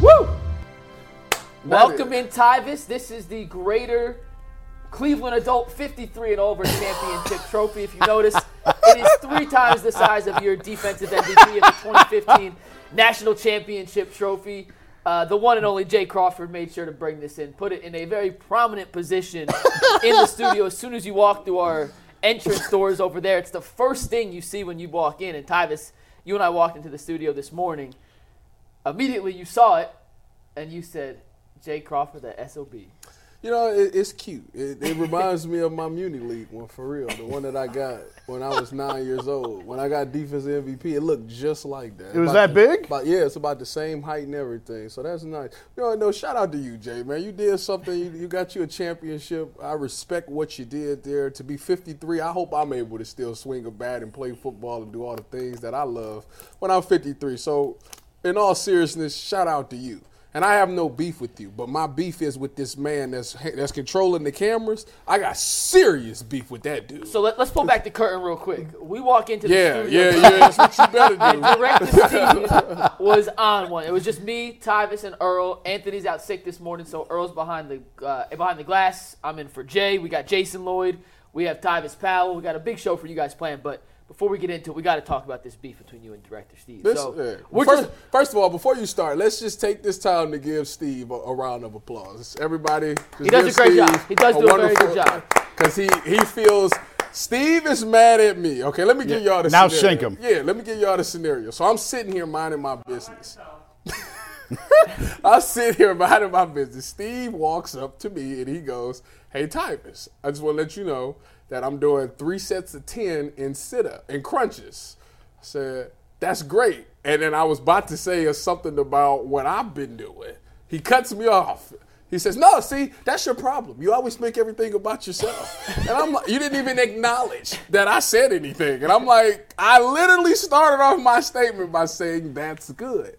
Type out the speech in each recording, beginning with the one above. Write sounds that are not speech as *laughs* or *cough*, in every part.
Woo! Welcome in, Tyvis. This is the Greater Cleveland Adult 53 and over championship trophy. If you notice, it is three times the size of your defensive MVP of the 2015 National Championship trophy. Uh, the one and only Jay Crawford made sure to bring this in, put it in a very prominent position in the studio as soon as you walk through our entrance doors over there. It's the first thing you see when you walk in. And Tyvis, you and I walked into the studio this morning. Immediately you saw it, and you said, Jay Crawford, the SOB. You know, it, it's cute. It, it reminds me of my Muni League one for real, the one that I got when I was nine years old. When I got defensive MVP, it looked just like that. It was About that the- big? About, yeah, it's about the same height and everything. So that's nice. You know, no, shout out to you, Jay, man. You did something. You, you got you a championship. I respect what you did there. To be 53, I hope I'm able to still swing a bat and play football and do all the things that I love when I'm 53. So, in all seriousness, shout out to you. And I have no beef with you, but my beef is with this man that's that's controlling the cameras. I got serious beef with that dude. So let, us pull back the curtain real quick. We walk into the yeah, studio. yeah, yeah. That's what you better do. *laughs* Director Steve was on one. It was just me, Tyvis, and Earl. Anthony's out sick this morning, so Earl's behind the uh, behind the glass. I'm in for Jay. We got Jason Lloyd. We have Tyvis Powell. We got a big show for you guys planned. But before we get into it, we got to talk about this beef between you and Director Steve. This- so yeah. we're first, just first of all, before you start, let's just take this time to give Steve a, a round of applause. Everybody, He does a great job. He does do a very good job. Because he he feels Steve is mad at me. Okay, let me give y'all the Now scenario. shink him. Yeah, let me give y'all the scenario. So I'm sitting here minding my business. *laughs* I sit here minding my business. Steve walks up to me and he goes, "Hey, Tyvis, I just want to let you know that I'm doing three sets of ten in sit up and crunches." I said, "That's great." And then I was about to say something about what I've been doing. He cuts me off. He says, "No, see, that's your problem. You always make everything about yourself." And I'm like, "You didn't even acknowledge that I said anything." And I'm like, "I literally started off my statement by saying that's good."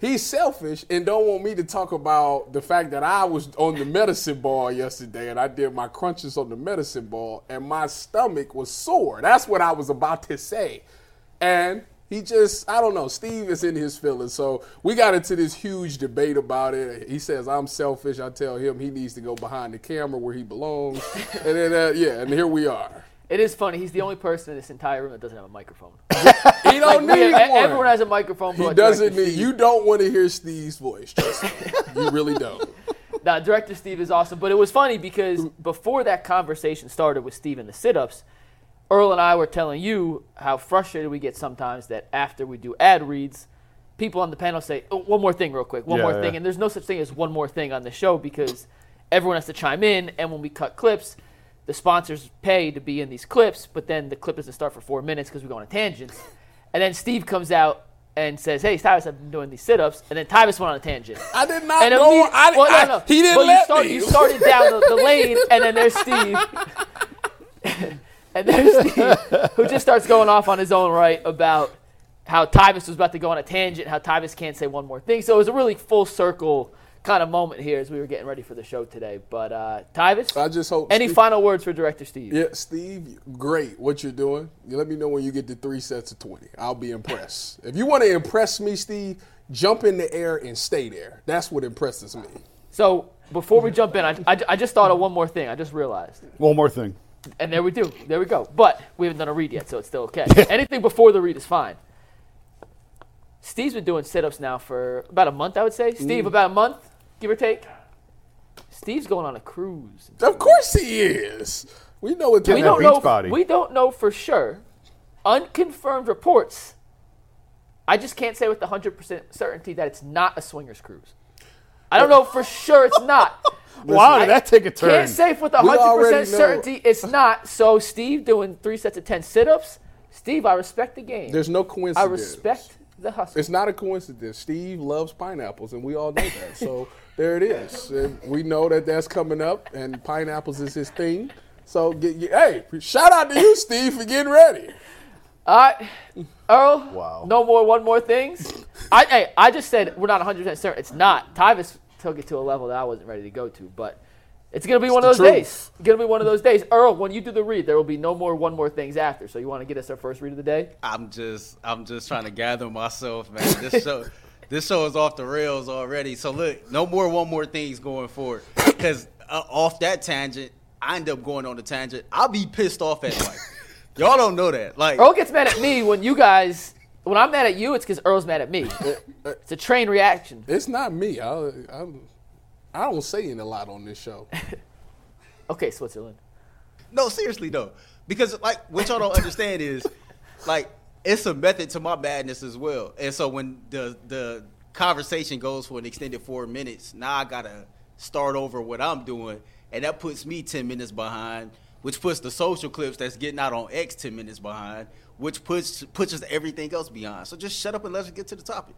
He's selfish and don't want me to talk about the fact that I was on the medicine ball yesterday and I did my crunches on the medicine ball and my stomach was sore. That's what I was about to say. And he just, I don't know, Steve is in his feelings. So we got into this huge debate about it. He says, I'm selfish. I tell him he needs to go behind the camera where he belongs. and then, uh, yeah, and here we are. It is funny. He's the only person in this entire room that doesn't have a microphone. *laughs* He don't We- need one. everyone has a microphone. he doesn't need, you don't want to hear Steve's voice. Trust me. *laughs* You really don't. Now, Director Steve is awesome, but it was funny because mm. before that conversation started with Steve and the sit-ups, Earl and I were telling you how frustrated we get sometimes that after we do ad reads, people on the panel say, oh, "One more thing, real quick, one Yeah, more yeah. thing," and there's no such thing as one more thing on the show because everyone has to chime in, and when we cut clips, the sponsors pay to be in these clips, but then the clip doesn't start for four minutes because we go on a tangent, *laughs* and then Steve comes out. And says, "Hey, Tyvis, I've been doing these sit-ups," and then Tyvis went on a tangent. I did not And immediate- I, well, no, I- He didn't But let you, start, me. you started down the, the lane, *laughs* and then there's Steve. and there's Steve, who just starts going off on his own right about how Tyvis was about to go on a tangent, how Tyvis can't say one more thing. So it was a really full circle kind of moment here as we were getting ready for the show today. But uh, Tyvis, I just hope. any Steve, final words for Director Steve? Yeah, Steve, great what you're doing. You let me know when you get to three sets of 20. I'll be impressed. *laughs* if you want to impress me, Steve, jump in the air and stay there. That's what impresses me. So before we jump in, I, I, I just thought of one more thing. I just realized. One more thing. And there we do. There we go. But we haven't done a read yet, so it's still okay. *laughs* Anything before the read is fine. Steve's been doing sit ups now for about a month, I would say. Steve, about a month, give or take. Steve's going on a cruise. Of course he is. We know what. We that don't beach know. body. We don't know for sure. Unconfirmed reports. I just can't say with 100% certainty that it's not a swingers cruise. I don't know for sure it's not. *laughs* Wow, did that take a turn? Can't say with We 100% certainty it's not. So Steve doing three sets of 10 sit-ups. Steve, I respect the game. There's no coincidence. I respect the hustle. It's not a coincidence. Steve loves pineapples, and we all know that. So *laughs* there it is. And we know that that's coming up, and pineapples is his thing. So get, get- hey, shout out to you, Steve, for getting ready. All right, Earl. Wow. No more one more things. *laughs* I hey, I just said we're not 100 percent certain. It's not. Tyvis took it to a level that I wasn't ready to go to, but it's gonna be one of those truth. days. It's gonna be one of those days. Earl, when you do the read, there will be no more one more things after. So you want to get us our first read of the day? I'm just I'm just trying to gather myself, man. This *laughs* show this show is off the rails already. So look, no more one more things going forward. Because uh, off that tangent, I end up going on the tangent. I'll be pissed off at Mike. *laughs* Y'all don't know that. Like Earl gets mad at me when you guys. When I'm mad at you, it's because Earl's mad at me. It's a train reaction. It's not me. I, I'm, I don't say in a lot on this show. *laughs* Okay, Switzerland. No, seriously though, because like what y'all don't understand is like it's a method to my madness as well. And so when the the conversation goes for an extended four minutes, now I gotta start over what I'm doing, and that puts me ten minutes behind, which puts the social clips that's getting out on X ten minutes behind, which puts pushes everything else behind. So just shut up and let's get to the topic.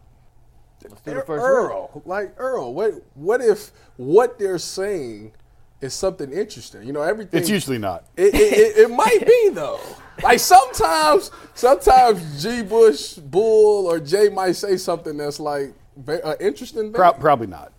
Let's do the first read. Earl, like Earl, what what if what they're saying is something interesting? You know, everything. It's usually not. It, it, it, it might be though. Like sometimes, sometimes G. Bush, Bull, or Jay might say something that's like uh, interesting. Pro- probably not.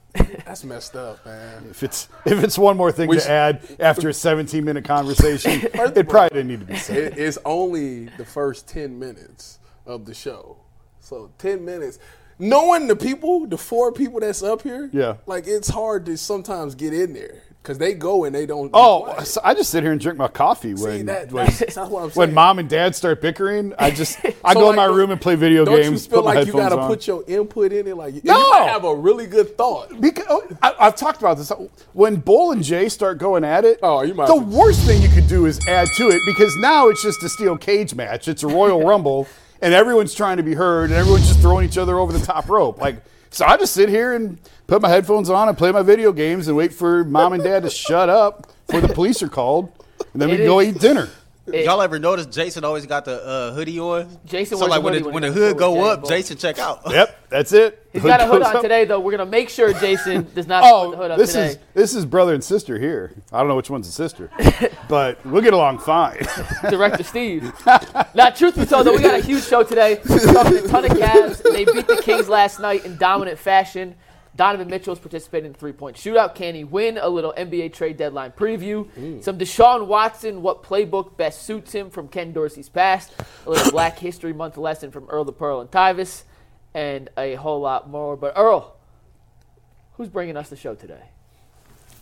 That's messed up, man. If it's if it's one more thing to add after a 17 minute conversation, *laughs* it probably didn't need to be said. It, it's only the first ten minutes of the show, so ten minutes. Knowing the people, the four people that's up here, Yeah. like it's hard to sometimes get in there because they go and they don't. Oh, so I just sit here and drink my coffee See, when that, when, that's, that's what I'm when mom and dad start bickering. I just *laughs* I So, go like, in my room and play video don't games. you feel like you gotta on. put your input in it? Like, No! you have a really good thought. Because oh, I, I've talked about this. When Bull and Jay start going at it, Oh, you might the have worst thing you could do is add to it because now it's just a steel cage match. It's a Royal *laughs* Rumble, and everyone's trying to be heard, and everyone's just throwing each other over the top rope. Like, so I just sit here and put my headphones on and play my video games and wait for mom and dad to shut up before the police are called, and then we It go eat dinner. It- Y'all ever notice Jason always got the uh, hoodie on? Jason so like when, hoodie the, when when the hood go Jack up, Bull. Jason check out. *laughs* Yep, that's it. He's got a hood on up. today, though. We're gonna make sure *laughs* Jason does not put the Oh, hood up this today. is this is brother and sister here. I don't know which one's the sister, *laughs* but we'll get along fine. Director Steve. now, truth be told, though, we got a huge show today. We're talking a ton of Cavs. They beat the Kings last night in dominant fashion. Donovan Mitchell's participating in the three-point shootout. Can he win? A little NBA trade deadline preview. Some Deshaun Watson, what playbook best suits him from Ken Dorsey's past. A little *coughs* Black History Month lesson from Earl the Pearl and Tyvis, and a whole lot more. But Earl, who's bringing us the show today?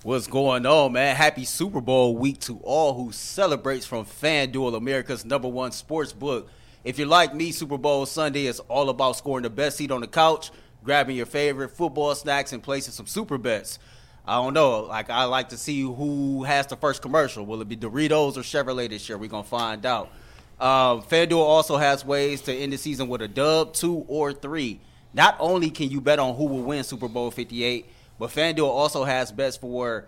What's going on, man? Happy Super Bowl week to all who celebrates from FanDuel, America's number one sports book. If you're like me, Super Bowl Sunday is all about scoring the best seat on the couch, grabbing your favorite football snacks, and placing some super bets. I don't know. Like I like to see who has the first commercial. Will it be Doritos or Chevrolet this year? We're gonna find out. Um, FanDuel also has ways to end the season with a dub, two or three. Not only can you bet on who will win Super Bowl 58, but FanDuel also has bets for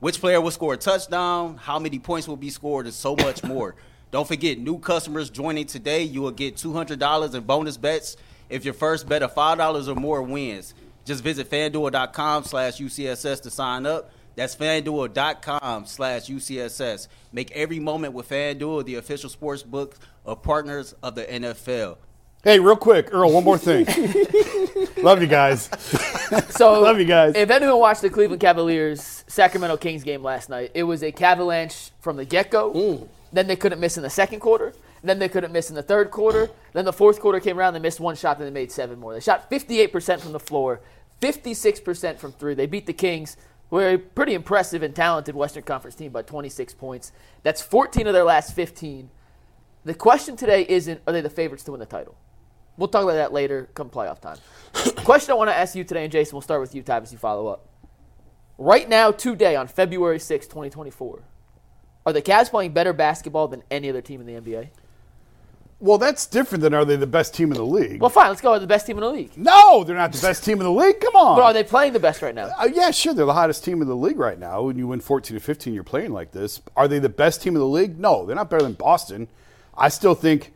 which player will score a touchdown, how many points will be scored, and so much more. *coughs* Don't forget, new customers joining today, you will get $200 in bonus bets if your first bet of $5 or more wins. Just visit fanduel.com slash UCSS to sign up. That's fanduel.com slash UCSS. Make every moment with FanDuel the official sports book of partners of the NFL. hey, real quick, Earl, one more thing. *laughs* Love you guys. So, *laughs* Love you guys. If anyone watched the Cleveland Cavaliers Sacramento Kings game last night, it was a Cavalanche from the get go. Mm. Then they couldn't miss in the second quarter. Then they couldn't miss in the third quarter. Then the fourth quarter came around. They missed one shot. Then they made seven more. They shot 58% from the floor, 56% from three. They beat the Kings, who are a pretty impressive and talented Western Conference team, by 26 points. That's 14 of their last 15. The question today isn't are they the favorites to win the title? We'll talk about that later come playoff time. *coughs* Question I want to ask you today, and Jason, we'll start with you, Tyvis, you follow up. Right now, today, on February 6, 2024, are the Cavs playing better basketball than any other team in the NBA? Well, that's different than are they the best team in the league? Well, fine, let's go with the best team in the league. no, they're not the best team in the league. Come on. But are they playing the best right now? Uh, yeah, sure. They're the hottest team in the league right now. When you win 14 to 15, you're playing like this. Are they the best team in the league? No, they're not better than Boston. I still think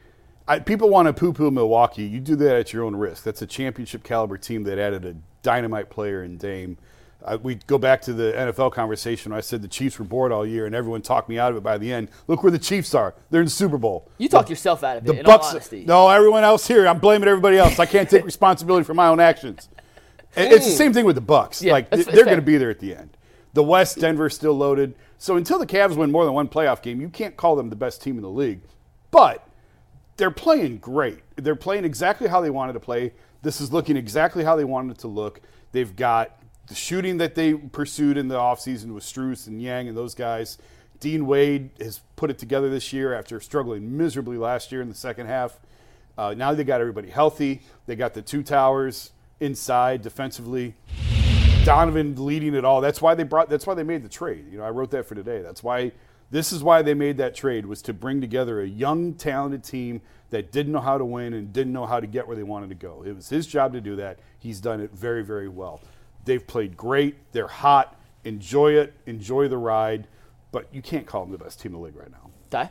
I, people want to poo poo Milwaukee. You do that at your own risk. That's a championship caliber team that added a dynamite player in Dame. Uh, we go back to the NFL conversation where I said the Chiefs were bored all year and everyone talked me out of it by the end. Look where the Chiefs are. They're in the Super Bowl. You talked yourself out of it, The in Bucks. all honesty. No, everyone else here. I'm blaming everybody else. I can't take *laughs* responsibility for my own actions. And It's the same thing with the Bucks. Yeah, like they're going to be there at the end. The West, Denver's still loaded. So until the Cavs win more than one playoff game, you can't call them the best team in the league. But they're playing great. They're playing exactly how they wanted to play. This is looking exactly how they wanted it to look. They've got the shooting that they pursued in the offseason with Strus and Niang and those guys. Dean Wade has put it together this year after struggling miserably last year in the second half. Uh, now they got everybody healthy. They got the two towers inside defensively. Donovan leading it all. That's why they brought. That's why they made the trade. You know, I wrote that for today. That's why. This is why they made that trade was to bring together a young, talented team that didn't know how to win and didn't know how to get where they wanted to go. It was his job to do that. He's done it very, very well. They've played great. They're hot. Enjoy it. Enjoy the ride. But you can't call them the best team in the league right now. Ty?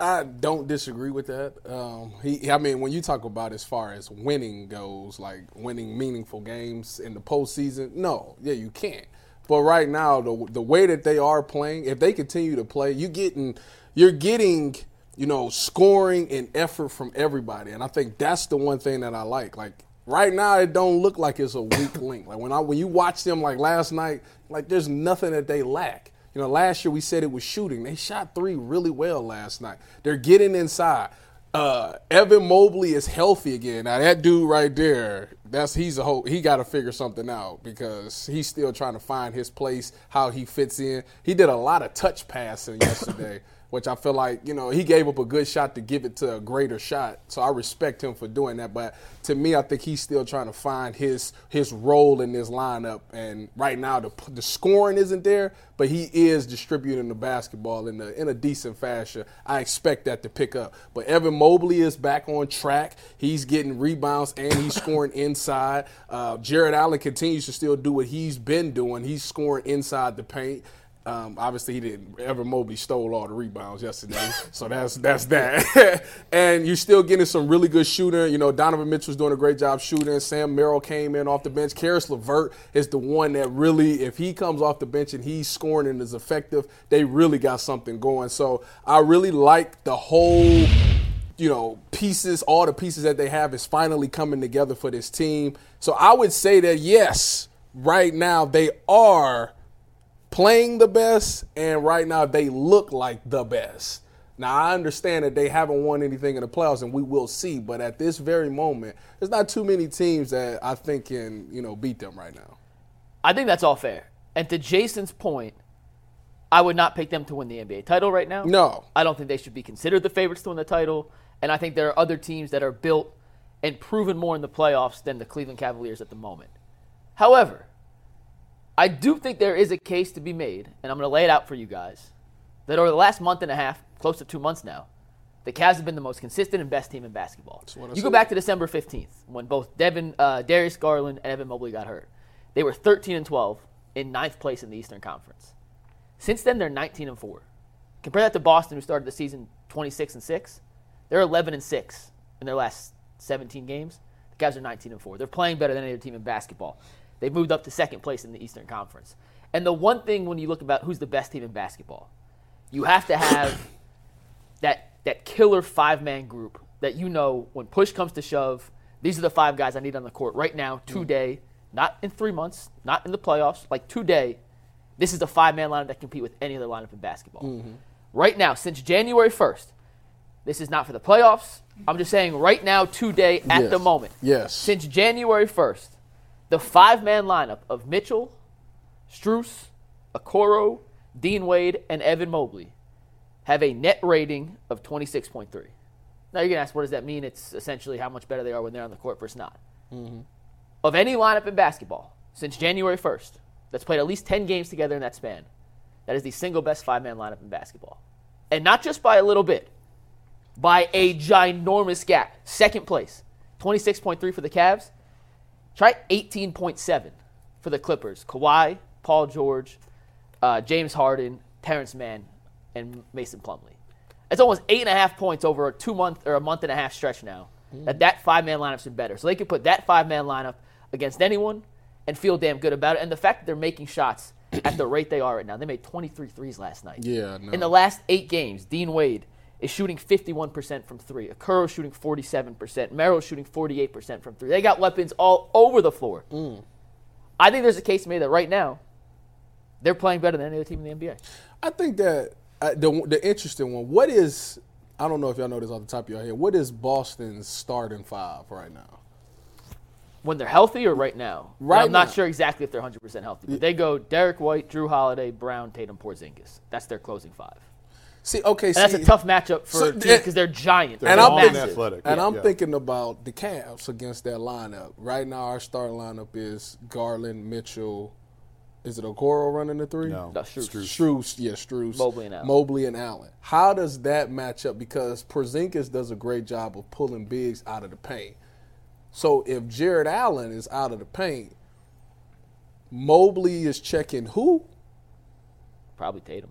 I don't disagree with that. Um, he, I mean, when you talk about as far as winning goes, like winning meaningful games in the postseason, no, yeah, you can't. But right now, the the way that they are playing, if they continue to play, you getting, you're getting, you know, scoring and effort from everybody, and I think that's the one thing that I like. Like right now, it don't look like it's a weak link. Like when I when you watch them, like last night, like there's nothing that they lack. You know, last year we said it was shooting. They shot three really well last night. They're getting inside. Uh, Evan Mobley is healthy again. Now that dude right there, that's he's a whole. He got to figure something out because he's still trying to find his place, how he fits in. He did a lot of touch passing *laughs* yesterday, which I feel like you know he gave up a good shot to give it to a greater shot. So I respect him for doing that. But to me, I think he's still trying to find his his role in this lineup. And right now, the the scoring isn't there, but he is distributing the basketball in a in a decent fashion. I expect that to pick up. But Evan Mobley is back on track. He's getting rebounds and he's scoring *laughs* inside. Uh, Jarrett Allen continues to still do what he's been doing. He's scoring inside the paint. Um, obviously, he didn't. Evan Mobley stole all the rebounds yesterday, *laughs* so that's that's that. *laughs* and you're still getting some really good shooting. You know, Donovan Mitchell's doing a great job shooting. Sam Merrill came in off the bench. Caris LeVert is the one that really, if he comes off the bench and he's scoring and is effective, they really got something going. So I really like the whole you know, pieces, all the pieces that they have is finally coming together for this team. So I would say that yes, right now they are playing the best, and right now they look like the best. Now I understand that they haven't won anything in the playoffs, and we will see. But at this very moment, there's not too many teams that I think can you know beat them right now. I think that's all fair. And to Jason's point, I would not pick them to win the NBA title right now. No. I don't think they should be considered the favorites to win the title. And I think there are other teams that are built and proven more in the playoffs than the Cleveland Cavaliers at the moment. However, I do think there is a case to be made, and I'm going to lay it out for you guys, that over the last month and a half, close to two months now, the Cavs have been the most consistent and best team in basketball. You go back to December 15th when both Devin, uh, Darius Garland and Evan Mobley got hurt. They were 13 and 12 in ninth place in the Eastern Conference. Since then, they're 19 and 4. Compare that to Boston, who started the season 26 and 6. They're 11 and 6 in their last 17 games. The Cavs are 19 and 4. They're playing better than any other team in basketball. They've moved up to second place in the Eastern Conference. And the one thing when you look about who's the best team in basketball, you have to have *coughs* that that killer five man group that you know when push comes to shove, these are the five guys I need on the court right now, hmm. today, not in three months, not in the playoffs, like today. This is the five man lineup that compete with any other lineup in basketball. Mm-hmm. Right now, since January 1st, this is not for the playoffs. I'm just saying right now, today, at Yes. the moment. Yes. Since January 1st, the five man lineup of Mitchell, Strus, Okoro, Dean Wade, and Evan Mobley have a net rating of 26.3. Now you're gonna ask, what does that mean? It's essentially how much better they are when they're on the court versus not. Mm-hmm. Of any lineup in basketball since January 1st that's played at least 10 games together in that span, that is the single best five man lineup in basketball. And not just by a little bit, by a ginormous gap. Second place, 26.3 for the Cavs. Try 18.7 for the Clippers. Kawhi, Paul George, uh, James Harden, Terance Mann, and Mason Plumlee. It's almost eight and a half points over a two month or a month and a half stretch now. That that five man lineup's been better. So they could put that five man lineup against anyone and feel damn good about it. And the fact that they're making shots at the rate they are right now, they made 23 threes last night. Yeah, no. In the last eight games, Dean Wade is shooting 51% from three. Okoro's shooting 47%. Merrill's shooting 48% from three. They got weapons all over the floor. I think there's a case made that right now they're playing better than any other team in the NBA. I think that uh, the the interesting one. What is I don't know if y'all know this off the top of your head. What is Boston's starting five right now? When they're healthy or right now? And Right I'm not sure exactly if they're 100% healthy. But they go Derrick White, Jrue Holiday, Brown, Tatum, Porzingis. That's their closing five. See, okay, And that's a tough matchup for So, teams yeah, because they're giant. and They're I'm thinking, massive. athletic. and Yeah, I'm yeah. thinking about the Cavs against that lineup. Right now, our starting lineup is Garland, Mitchell. Is it Okoro running the three? No. No, Strus. Struce, yeah, Strus, Mobley and Allen. Mobley and Allen. How does that match up? Because Porzingis does a great job of pulling bigs out of the paint. So if Jarrett Allen is out of the paint, Mobley is checking who? Probably Tatum.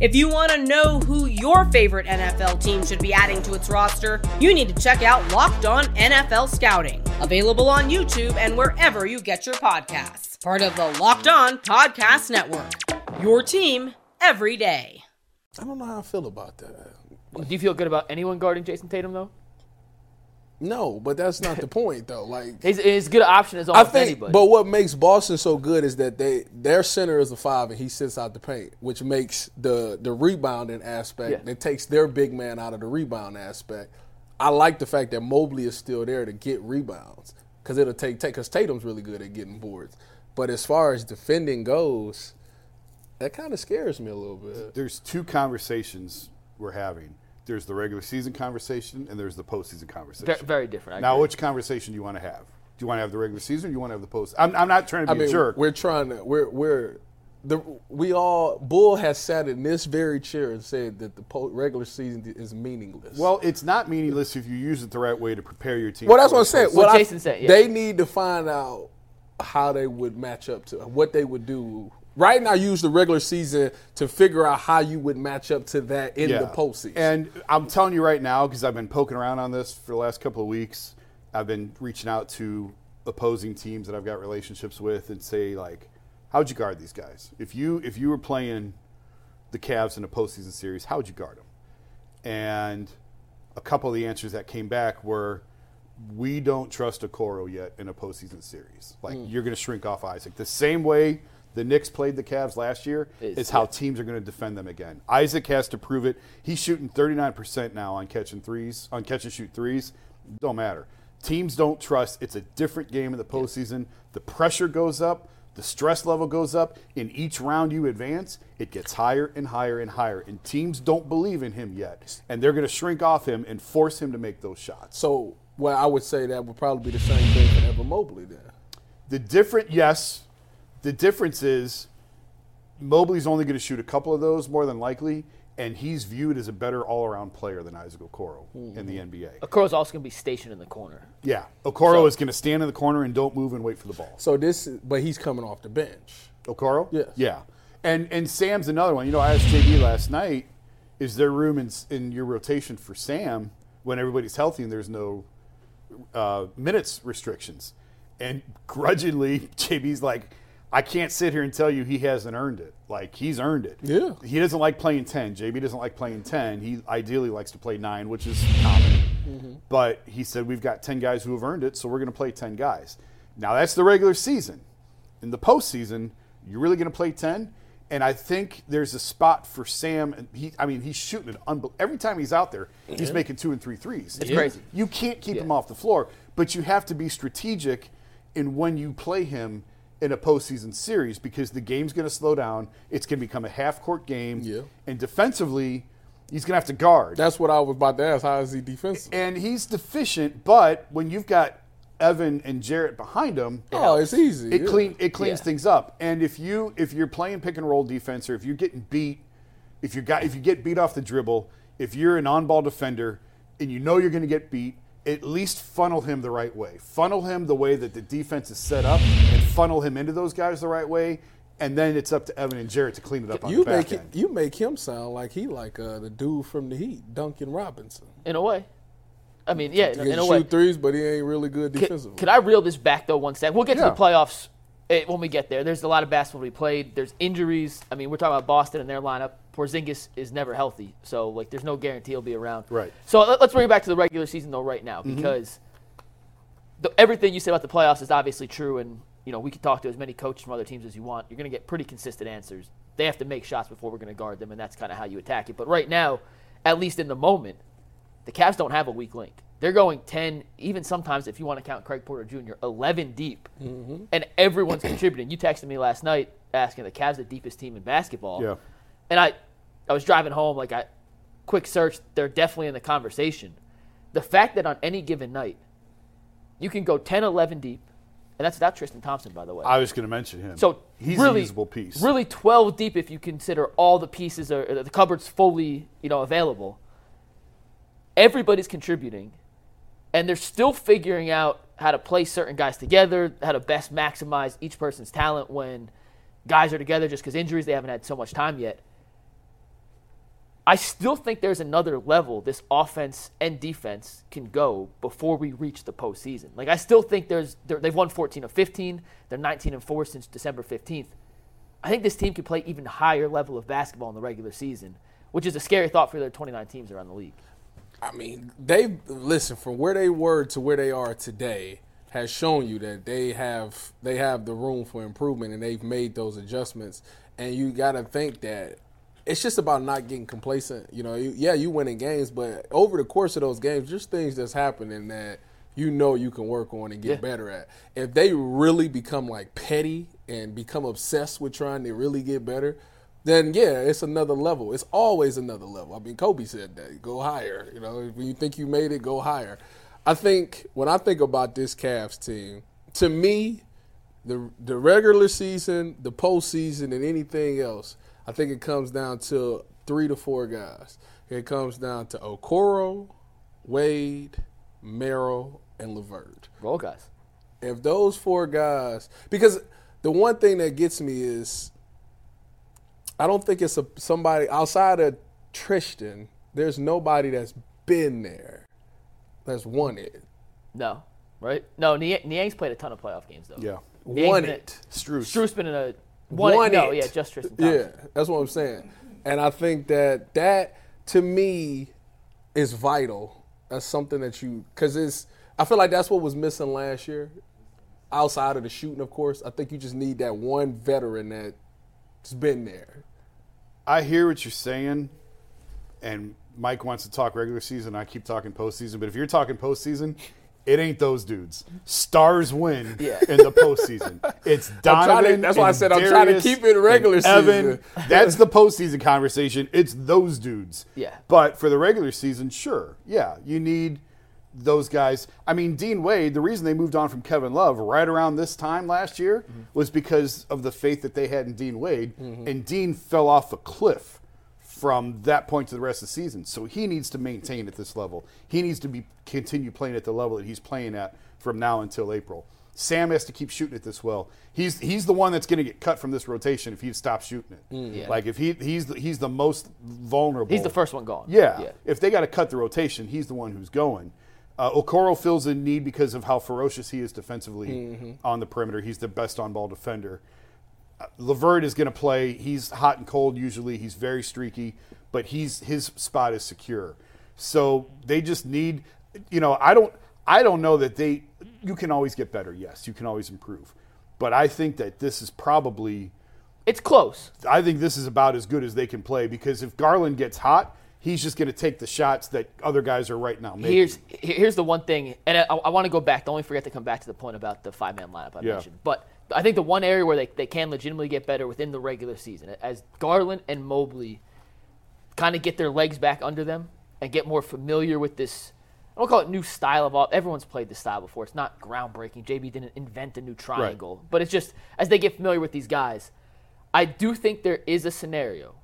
If you want to know who your favorite NFL team should be adding to its roster, you need to check out Locked On NFL Scouting, available on YouTube and wherever you get your podcasts. Part of the Locked On Podcast Network. Your team every day. I don't know how I feel about that. Do you feel good about anyone guarding Jayson Tatum, though? No, but that's not the point though. Like He's, he's a good option as I think, anybody. but what makes Boston so good is that they their center is a five and he sits out the paint, which makes the the rebounding aspect. Yeah. It takes their big man out of the rebound aspect. I like the fact that Mobley is still there to get rebounds because it'll take take because Tatum's really good at getting boards. But as far as defending goes, that kind of scares me a little bit. There's two conversations we're having. There's the regular season conversation and there's the postseason conversation. very, very different. I now, agree. which conversation do you want to have? Do you want to have the regular season or do you want to have the post? I'm, I'm not trying to I be mean, a jerk. we're trying to we're we're the we all Bull has sat in this very chair and said that the po- regular season is meaningless. Well, it's not meaningless if you use it the right way to prepare your team. well, that's what I'm saying. postseason. What What I- Jason said, yeah. They need to find out how they would match up to what they would do. Right now, use the regular season to figure out how you would match up to that in the postseason. And I'm telling you right now, because I've been poking around on this for the last couple of weeks, I've been reaching out to opposing teams that I've got relationships with and say like, how'd you guard these guys? If you if you were playing the Cavs in a postseason series, how would you guard them? And a couple of the answers that came back were, we don't trust Okoro yet in a postseason series. Like mm. you're going to shrink off Isaac the same way the Knicks played the Cavs last year Is- is how teams are going to defend them again. Isaac has to prove it. He's shooting 39% now on catching threes, on catch and shoot threes. Don't matter. Teams don't trust. It's a different game in the postseason. The pressure goes up. The stress level goes up. In each round you advance, it gets higher and higher and higher. And teams don't believe in him yet. And they're going to shrink off him and force him to make those shots. so, well, I would say that would probably be the same thing for Evan Mobley then. The different, yes, the difference is Mobley's only going to shoot a couple of those more than likely, and he's viewed as a better all-around player than Isaac Okoro in the NBA. Okoro's also going to be stationed in the corner. Yeah, Okoro is going to stand in the corner and don't move and wait for the ball. So this, is- but he's coming off the bench. Okoro? Yeah. Yeah. And and Sam's another one. You know, I asked JB last night, is there room in, in your rotation for Sam when everybody's healthy and there's no uh, minutes restrictions? And grudgingly, *laughs* JB's like, I can't sit here and tell you he hasn't earned it. Like, he's earned it. Yeah. He doesn't like playing 10. JB doesn't like playing 10. He ideally likes to play 9, which is common. Mm-hmm. But he said, we've got 10 guys who have earned it, so we're going to play 10 guys. Now that's the regular season. In the postseason, you're really going to play 10. And I think there's a spot for Sam. And he, I mean, he's shooting it every time he's out there. He's making two and three threes. It's crazy. You can't keep him off the floor, but you have to be strategic in when you play him in a postseason series because the game's going to slow down. It's going to become a half court game. Yeah. And defensively, he's going to have to guard. That's what I was about to ask. How is he defensive? and he's deficient, but when you've got Evan and Jarrett behind him, Oh, it's easy. it yeah. clean it cleans Yeah. things up. And if you if you're playing pick and roll defense or if you're getting beat, if you got if you get beat off the dribble, if you're an on ball defender and you know you're going to get beat, at least funnel him the right way. Funnel him the way that the defense is set up, and funnel him into those guys the right way. And then it's up to Evan and Jarrett to clean it up on You the back make it, end. you make him sound like he like uh, the dude from the Heat, Duncan Robinson. In a way. I mean, yeah, in, He in can a shoot way. threes, but he ain't really good defensively. Could, could I reel this back though one sec? We'll get to the playoffs eh, when we get there. There's a lot of basketball to be played. There's injuries. I mean, we're talking about Boston and their lineup. Porzingis is never healthy, so like, there's no guarantee he'll be around. Right. So let, us bring it back to the regular season though, right now, mm-hmm. because the, everything you said about the playoffs is obviously true, and you know we can talk to as many coaches from other teams as you want. You're going to get pretty consistent answers. They have to make shots before we're going to guard them, and that's kind of how you attack it. But right now, at least in the moment, the Cavs don't have a weak link. They're going 10, even sometimes, if you want to count Craig Porter Jr., 11 deep. Mm-hmm. And everyone's contributing. You texted me last night asking the Cavs the deepest team in basketball. Yeah. And I, I was driving home, like, I quick search, they're definitely in the conversation. The fact that on any given night, you can go 10, 11 deep, and that's without Tristan Thompson, by the way. I was going to mention him. So he's really, a usable piece. Really, twelve deep if you consider all the pieces are the cupboard's fully you know available. Everybody's contributing, and they're still figuring out how to play certain guys together, how to best maximize each person's talent when guys are together. Just because injuries, they haven't had so much time yet. I still think there's another level this offense and defense can go before we reach the postseason. Like I still think there's they've won 14 of 15. They're 19 and four since December 15th. I think this team could play even higher level of basketball in the regular season, which is a scary thought for their 29 teams around the league. I mean, they listen from where they were to where they are today has shown you that they have they have the room for improvement and they've made those adjustments. And you got to think that it's just about not getting complacent. You know, you, yeah, you winning games, but over the course of those games, there's things that's happening that you know you can work on and get Yeah. better at. If they really become like petty and become obsessed with trying to really get better, then yeah, it's another level. It's always another level. I mean, Kobe said that. Go higher. You know, when you think you made it, go higher. I think when I think about this Cavs team, to me, the the regular season, the postseason, and anything else, I think it comes down to three to four guys. It comes down to Okoro, Wade, Merrill, and Levert Roll guys. if those four guys because the one thing that gets me is I don't think it's a somebody outside of Tristan, there's nobody that's been there that's won it. No, right? No, Niang, Niang's played a ton of playoff games though. yeah. Niang's won it. Strus. Strus been in a won, Won it. No, it. yeah, just Tristan. Thompson. Yeah, that's what I'm saying. And I think that that to me is vital. That's something that you cuz it's I feel like that's what was missing last year. Outside of the shooting, of course, I think you just need that one veteran that's been there. I hear what you're saying, and Mike wants to talk regular season. I keep talking postseason, but if you're talking postseason, it ain't those dudes. Stars win *laughs* Yeah. in the postseason. It's trying to- Donovan. that's why I said I'm trying to keep it regular Evan. season. That's the *laughs* postseason conversation. It's those dudes. Yeah. But for the regular season, sure, yeah, you need those guys. I mean, Dean Wade. The reason they moved on from Kevin Love right around this time last year mm-hmm. was because of the faith that they had in Dean Wade, mm-hmm. and Dean fell off a cliff from that point to the rest of the season. So he needs to maintain at this level. He needs to be continue playing at the level that he's playing at from now until April. Sam has to keep shooting it this well. He's he's the one that's going to get cut from this rotation if he stops shooting it. Yeah. Like if he he's the, he's the most vulnerable. He's the first one gone. Yeah. yeah. If they got to cut the rotation, he's the one who's going. Uh, Okoro fills a need because of how ferocious he is defensively on the perimeter. He's the best on ball defender. Levert is going to play. He's hot and cold usually. He's very streaky, but he's his spot is secure. So they just need, you know, I don't, I don't know that they you can always get better. Yes, you can always improve. But I think that this is probably It's close. I think this is about as good as they can play because if Garland gets hot, he's just going to take the shots that other guys are right now making. Here's here's the one thing, and I, I want to go back. Don't only forget to come back to the point about the five man lineup I Yeah. mentioned. But I think the one area where they, they can legitimately get better within the regular season, as Garland and Mobley kind of get their legs back under them and get more familiar with this. I don't call it new style of all. Everyone's played this style before. It's not groundbreaking. JB didn't invent a new triangle, but it's just as they get familiar with these guys. I do think there is a scenario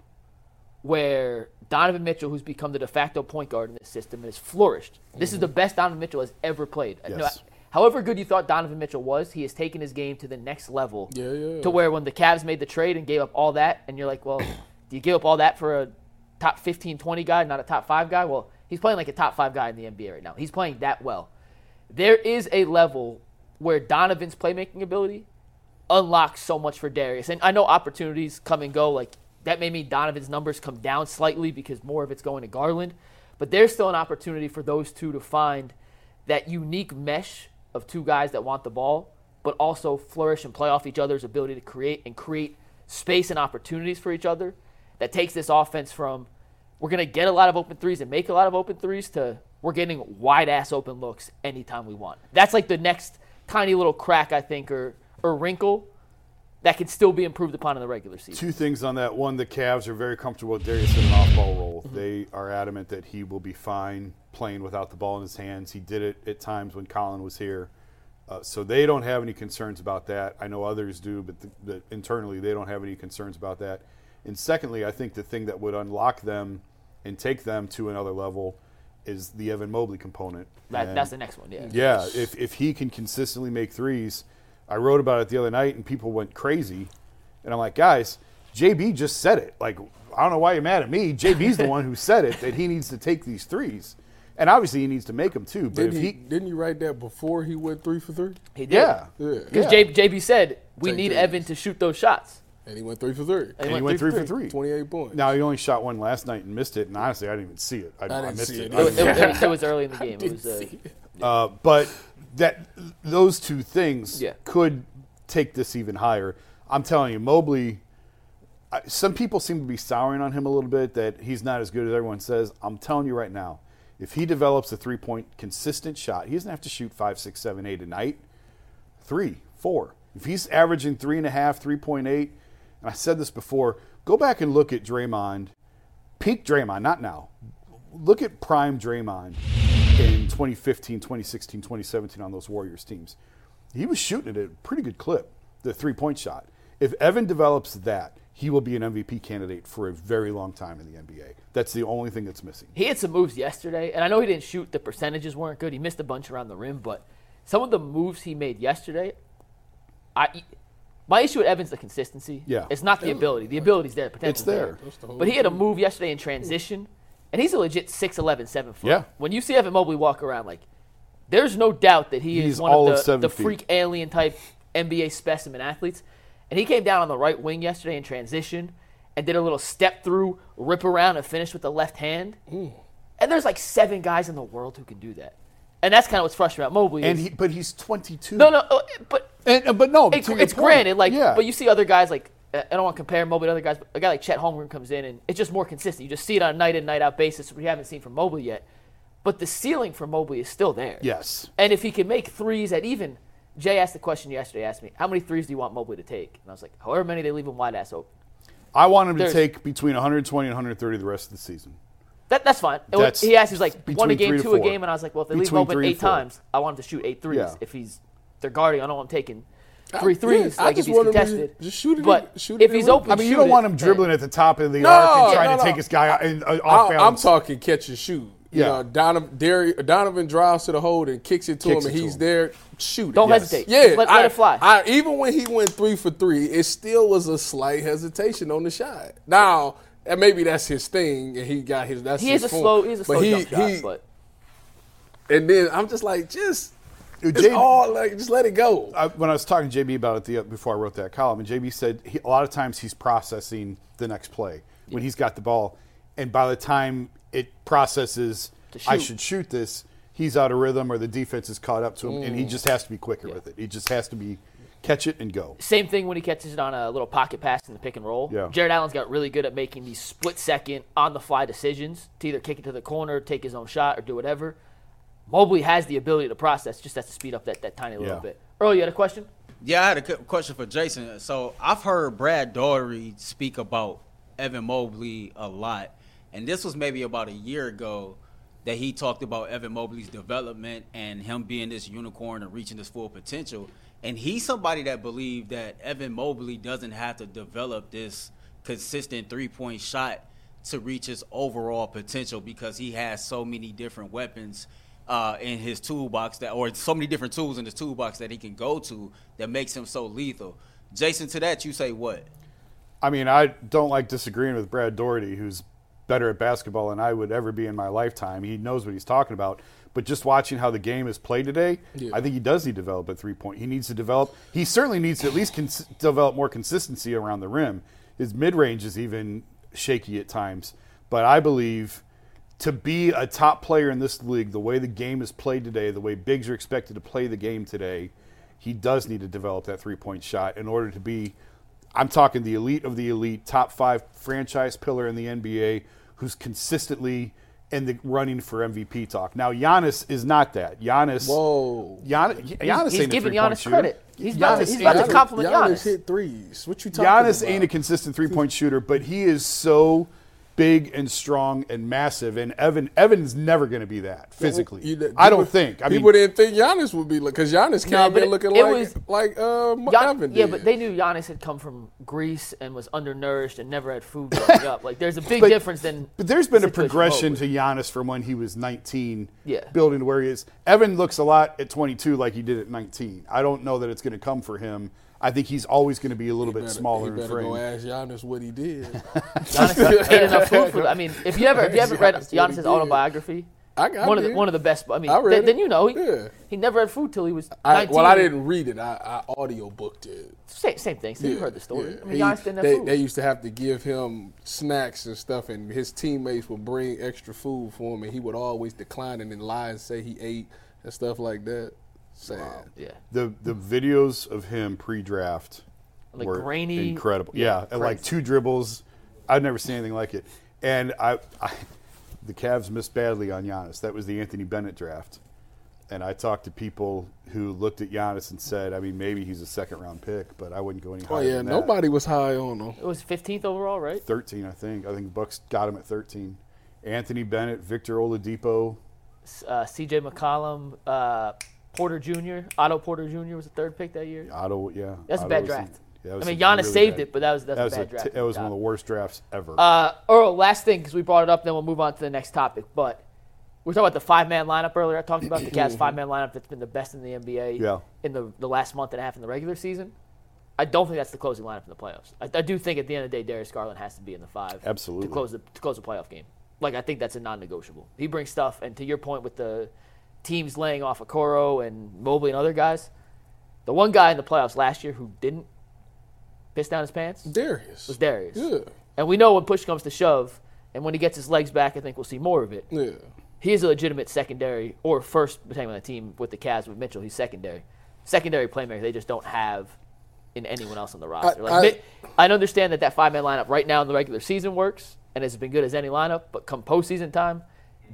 where Donovan Mitchell, who's become the de facto point guard in this system, has flourished. This is mm-hmm. the best Donovan Mitchell has ever played. Yes. However good you thought Donovan Mitchell was, he has taken his game to the next level. Yeah, yeah. To where when the Cavs made the trade and gave up all that, and you're like, well, *clears throat* do you give up all that for a top 15, 20 guy, not a top five guy? Well, he's playing like a top five guy in the NBA right now. He's playing that well. There is a level where Donovan's playmaking ability unlocks so much for Darius. And I know opportunities come and go. Like that may mean Donovan's numbers come down slightly because more of it's going to Garland. But there's still an opportunity for those two to find that unique mesh of two guys that want the ball, but also flourish and play off each other's ability to create and create space and opportunities for each other. That takes this offense from we're going to get a lot of open threes and make a lot of open threes to we're getting wide ass open looks anytime we want. That's like the next tiny little crack, I think, or, or wrinkle that can still be improved upon in the regular season. Two things on that. One, the Cavs are very comfortable with Darius in an off-ball role. They are adamant that he will be fine playing without the ball in his hands. He did it at times when Collin was here, uh, so they don't have any concerns about that. I know others do, but the, the, internally they don't have any concerns about that. And secondly, I think the thing that would unlock them and take them to another level is the Evan Mobley component. That, that's the next one, yeah. yeah, if, if he can consistently make threes, I wrote about it the other night and people went crazy. And I'm like, guys, JB just said it. Like, I don't know why you're mad at me. JB's the *laughs* one who said it that he needs to take these threes. And obviously he needs to make them too. But Didn't if he, he, didn't you write that before he went three for three? He did. yeah, Yeah. Because Yeah. JB said we Take need threes. Evan to shoot those shots. And he went three for three. And and he went three for three. 28 points. Now he only shot one last night and missed it. And honestly, I didn't even see it. I, didn't missed see it. it I It, was- it was- it was early in the *laughs* game. It Didn't was, uh, it. Uh, but that those two things Yeah. could take this even higher. I'm telling you, Mobley. I- Some people seem to be souring on him a little bit that he's not as good as everyone says. I'm telling you right now, if he develops a three point consistent shot, he doesn't have to shoot five, six, seven, eight a night. Three, four. If he's averaging three and a half, 3.8, and I said this before, go back and look at Draymond, peak Draymond, not now. Look at prime Draymond in 2015, 2016, 2017 on those Warriors teams. He was shooting it at a pretty good clip, the three point shot. If Evan develops that, he will be an MVP candidate for a very long time in the NBA. That's the only thing that's missing. he had some moves yesterday, and I know he didn't shoot. The percentages weren't good. He missed a bunch around the rim, but some of the moves he made yesterday, I. My issue with Evans is the consistency. Yeah. It's not the ability. The ability's there. Potential's there. That's the But he had a move yesterday in transition, and he's a legit 6'11", 7 foot. Yeah. When you see Evan Mobley walk around, like, there's no doubt that he He's is one of of the, the feet. freak alien type NBA specimen athletes. And he came down on the right wing yesterday in transition and did a little step through, rip around, and finish with the left hand. And there's like seven guys in the world who can do that. And that's kind of what's frustrating about Mobley. And he, but he's 22. no, no, uh, but And, uh, but no, it, it's granted, like, yeah. but you see other guys like I don't want to compare Mobley to other guys, but a guy like Chet Holmgren comes in and it's just more consistent. You just see it on a night in night out basis, we haven't seen from Mobley yet. But the ceiling for Mobley is still there. yes. And if he can make threes at even, Jay asked the question yesterday. Asked me how many threes do you want Mobley to take, and I was like, however many they leave him wide ass open. I want him to take between 120 and 130 the rest of the season. That, that's fine. That's he asked, he was like, one a game, two a game, and I was like, well, if they leave him open eight times, I want him to shoot eight threes. Yeah. If he's they're guarding, I know I'm taking three yeah, threes. I like if just he's want him to contested, just shoot it But in- shoot it if he's open, I mean, you don't it. want him dribbling at the top of the No, arc and trying no, to take his guy out and, uh, off I, I'm talking catch and shoot. You Yeah. know, Donovan, Derry, Donovan drives to the hole and kicks it to Kicks him, and he's him. there. Shoot. it. Don't Yes. hesitate. Yeah, Just let, let I, it fly. I, even when he went three for three, it still was a slight hesitation on the shot. Now, and maybe that's his thing, and he got his. That's he his is a form. slow. He's a slow but he, jump shot, he, but and then I'm just like, just it's Jay- all like, just let it go. I, when I was talking to JB about it the, before I wrote that column, and JB said he, a lot of times he's processing the next play when he's got the ball, and by the time it processes, I should shoot this. he's out of rhythm or the defense is caught up to him, and he mm. just has to be quicker with it. He just has to be catch it and go. Same thing when he catches it on a little pocket pass in the pick and roll. Yeah. Jarrett Allen's got really good at making these split second on the fly decisions to either kick it to the corner, take his own shot, or do whatever. Mobley has the ability to process, just has to speed up that, that tiny little Yeah. bit. Earl, you had a question? Yeah, I had a question for Jason. So I've heard Brad Daugherty speak about Evan Mobley a lot, and this was maybe about a year ago that he talked about Evan Mobley's development and him being this unicorn and reaching his full potential. And he's somebody that believed that Evan Mobley doesn't have to develop this consistent three point shot to reach his overall potential because he has so many different weapons uh, in his toolbox that, or so many different tools in his toolbox that he can go to that makes him so lethal. Jason, to that you say what? I mean, I don't like disagreeing with Brad Daugherty, who's better at basketball than I would ever be in my lifetime. He knows what he's talking about. But just watching how the game is played today, I think he does need to develop a three point. He needs to develop. He certainly needs to at least cons- develop more consistency around the rim. His mid range is even shaky at times. But I believe to be a top player in this league, the way the game is played today, the way bigs are expected to play the game today, he does need to develop that three point shot in order to be I'm talking the elite of the elite, top five franchise pillar in the NBA, who's consistently in the running for MVP talk. Now, Giannis is not that. Giannis, Whoa. Giannis, Giannis he's ain't a giving three-point Giannis shooter. credit. He's about to- Giannis he's about to ain't a- compliment Giannis. hit threes. What you talking Giannis about? ain't a consistent three-point shooter, but he is so big and strong and massive. And Evan, Evan's never going to be that physically. You- I don't people- think. I mean, people didn't think Giannis would be like because Giannis No, came but in it- looking it like was- like uh, M- Gian- Evan yeah, but they knew Giannis had come from Greece and was undernourished and never had food *laughs* growing up. Like, there's a big But- difference than. But there's been a progression to Giannis from when he was 19, Yeah. building to where he is. Evan looks a lot at 22 like he did at 19. I don't know that it's going to come for him. I think he's always going to be a little bit Better- smaller you in better frame. go ask Giannis what he did. *laughs* Giannis ate *laughs* enough food for. I mean, if you ever if you haven't read Giannis Giannis's autobiography, I got one of the one of the best. I mean, I read th- then you know he Yeah. he never had food till he was I, well, I didn't read it. I, I audio booked it. Same, same thing. So you heard the story. yeah. I mean, He- Giannis didn't have they, food. they used to have to give him snacks and stuff, and his teammates would bring extra food for him, and he would always decline and then lie and say he ate and stuff like that. Sad. yeah. The the videos of him pre-draft Like were grainy- incredible. yeah, Yeah, and like two dribbles. I've never seen anything like it. And I, I, the Cavs missed badly on Giannis. That was the Anthony Bennett draft. And I talked to people who looked at Giannis and said, I mean, maybe he's a second round pick, but I wouldn't go any higher Oh yeah, than that. nobody was high on him. It was 15th overall, right? 13, I think. I think Bucks got him at 13. Anthony Bennett, Victor Oladipo. Uh, C.J. McCollum, uh, Porter Jr., Otto Porter Jr. was the third pick that year. Otto, yeah. That's a bad was draft. I mean, Giannis really saved bad- it, but that was that's that a was, bad a draft. t- that was one of the worst drafts ever. Uh, Earl, last thing because we brought it up, then we'll move on to the next topic. But we are talking about the five man lineup earlier. I talked about the Cavs *clears throat* five man lineup that's been the best in the NBA Yeah. in the, the last month and a half in the regular season. I don't think that's the closing lineup in the playoffs. I, I do think at the end of the day, Darius Garland has to be in the five Absolutely. to close the to close the playoff game. Like I think that's a non-negotiable. He brings stuff, and to your point with the teams laying off Okoro and Mobley and other guys, the one guy in the playoffs last year who didn't piss down his pants Darius. was Darius. Yeah. And we know when push comes to shove, and when he gets his legs back, I think we'll see more of it. Yeah. He is a legitimate secondary or first, depending on the team with the Cavs with Mitchell. He's secondary, secondary playmaker. They just don't have in anyone else on the roster. like, I- I understand that that five man lineup right now in the regular season works and has been good as any lineup, but come postseason time,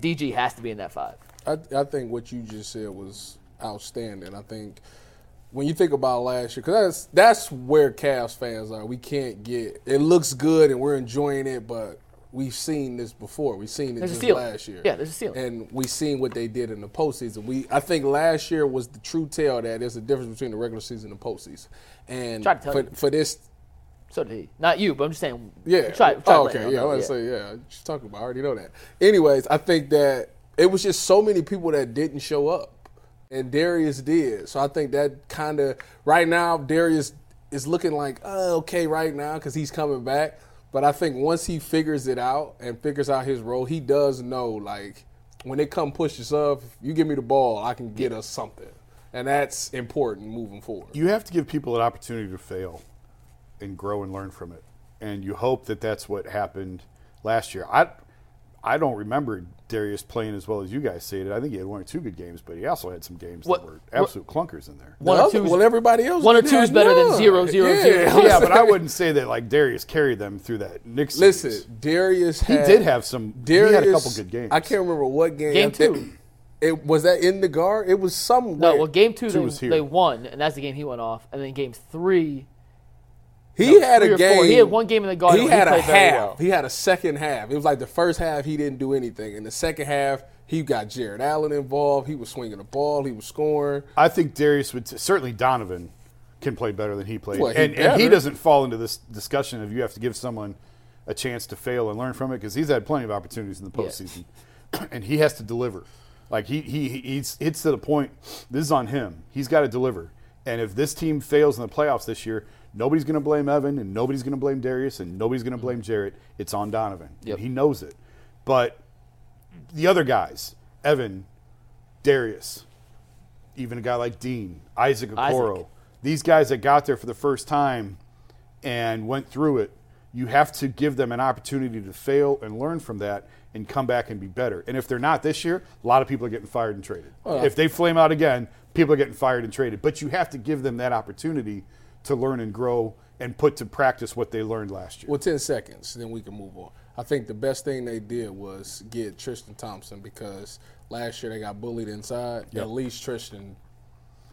DG has to be in that five. I, I think what you just said was outstanding. I think when you think about last year, because that's that's where Cavs fans are. We can't get it looks good and we're enjoying it, but we've seen this before. We've seen it There's just last year. Yeah, there's a ceiling. and we've seen what they did in the postseason. We I think last year was the true tell that there's a difference between the regular season and the postseason. And Tried to tell for, you. for this So did he. Not you, but I'm just saying. yeah. Try, try oh, okay. Yeah. I want to say yeah. She's talking about. I already know that. Anyways, I think that it was just so many people that didn't show up, and Darius did. So I think that kind of right now Darius is looking like uh, okay right now because he's coming back. But I think once he figures it out and figures out his role, he does know like when it come push to shove, you give me the ball, I can get us something, and that's important moving forward. you have to give people an opportunity to fail and grow and learn from it. And you hope that that's what happened last year. I I don't remember Darius playing as well as you guys say it. I think he had one or two good games, but he also had some games What- that were absolute clunkers in there. One The or other- two's- well, everybody else. one or two is have better than none. zero, zero, yeah. zero. yeah, but I wouldn't say that like Darius carried them through that Knicks. series. Listen, Darius. he Had, did have some. Darius he had a couple good games. I can't remember what game. Game two. It was that in the guard. It was somewhere. No, well, game two, Two they, was here. they won, and that's the game he went off. And then game three, he no, had a game. four. He had one game in the Garden He where he had a half. well. He had a second half. It was like the first half he didn't do anything. In the second half, he got Jarrett Allen involved. He was swinging the ball. He was scoring. I think Darius would certainly Donovan can play better than he played, Well, he and, and he doesn't fall into this discussion of you have to give someone a chance to fail and learn from it because he's had plenty of opportunities in the Yeah. postseason, *clears throat* and he has to deliver. Like he he he's hits to the point. This is on him. He's got to deliver. And if this team fails in the playoffs this year, nobody's going to blame Evan, and nobody's going to blame Darius, and nobody's going to blame Jarrett. It's on Donovan. Yep. He knows it. But the other guys, Evan, Darius, even a guy like Dean, Isaac Okoro, Isaac. these guys that got there for the first time and went through it, you have to give them an opportunity to fail and learn from that and come back and be better. And if they're not this year, a lot of people are getting fired and traded. if they flame out again, people are getting fired and traded. But you have to give them that opportunity to learn and grow and put to practice what they learned last year. Well, 10 seconds, then we can move on. I think the best thing they did was get Tristan Thompson because last year they got bullied inside. Yep. At least Tristan,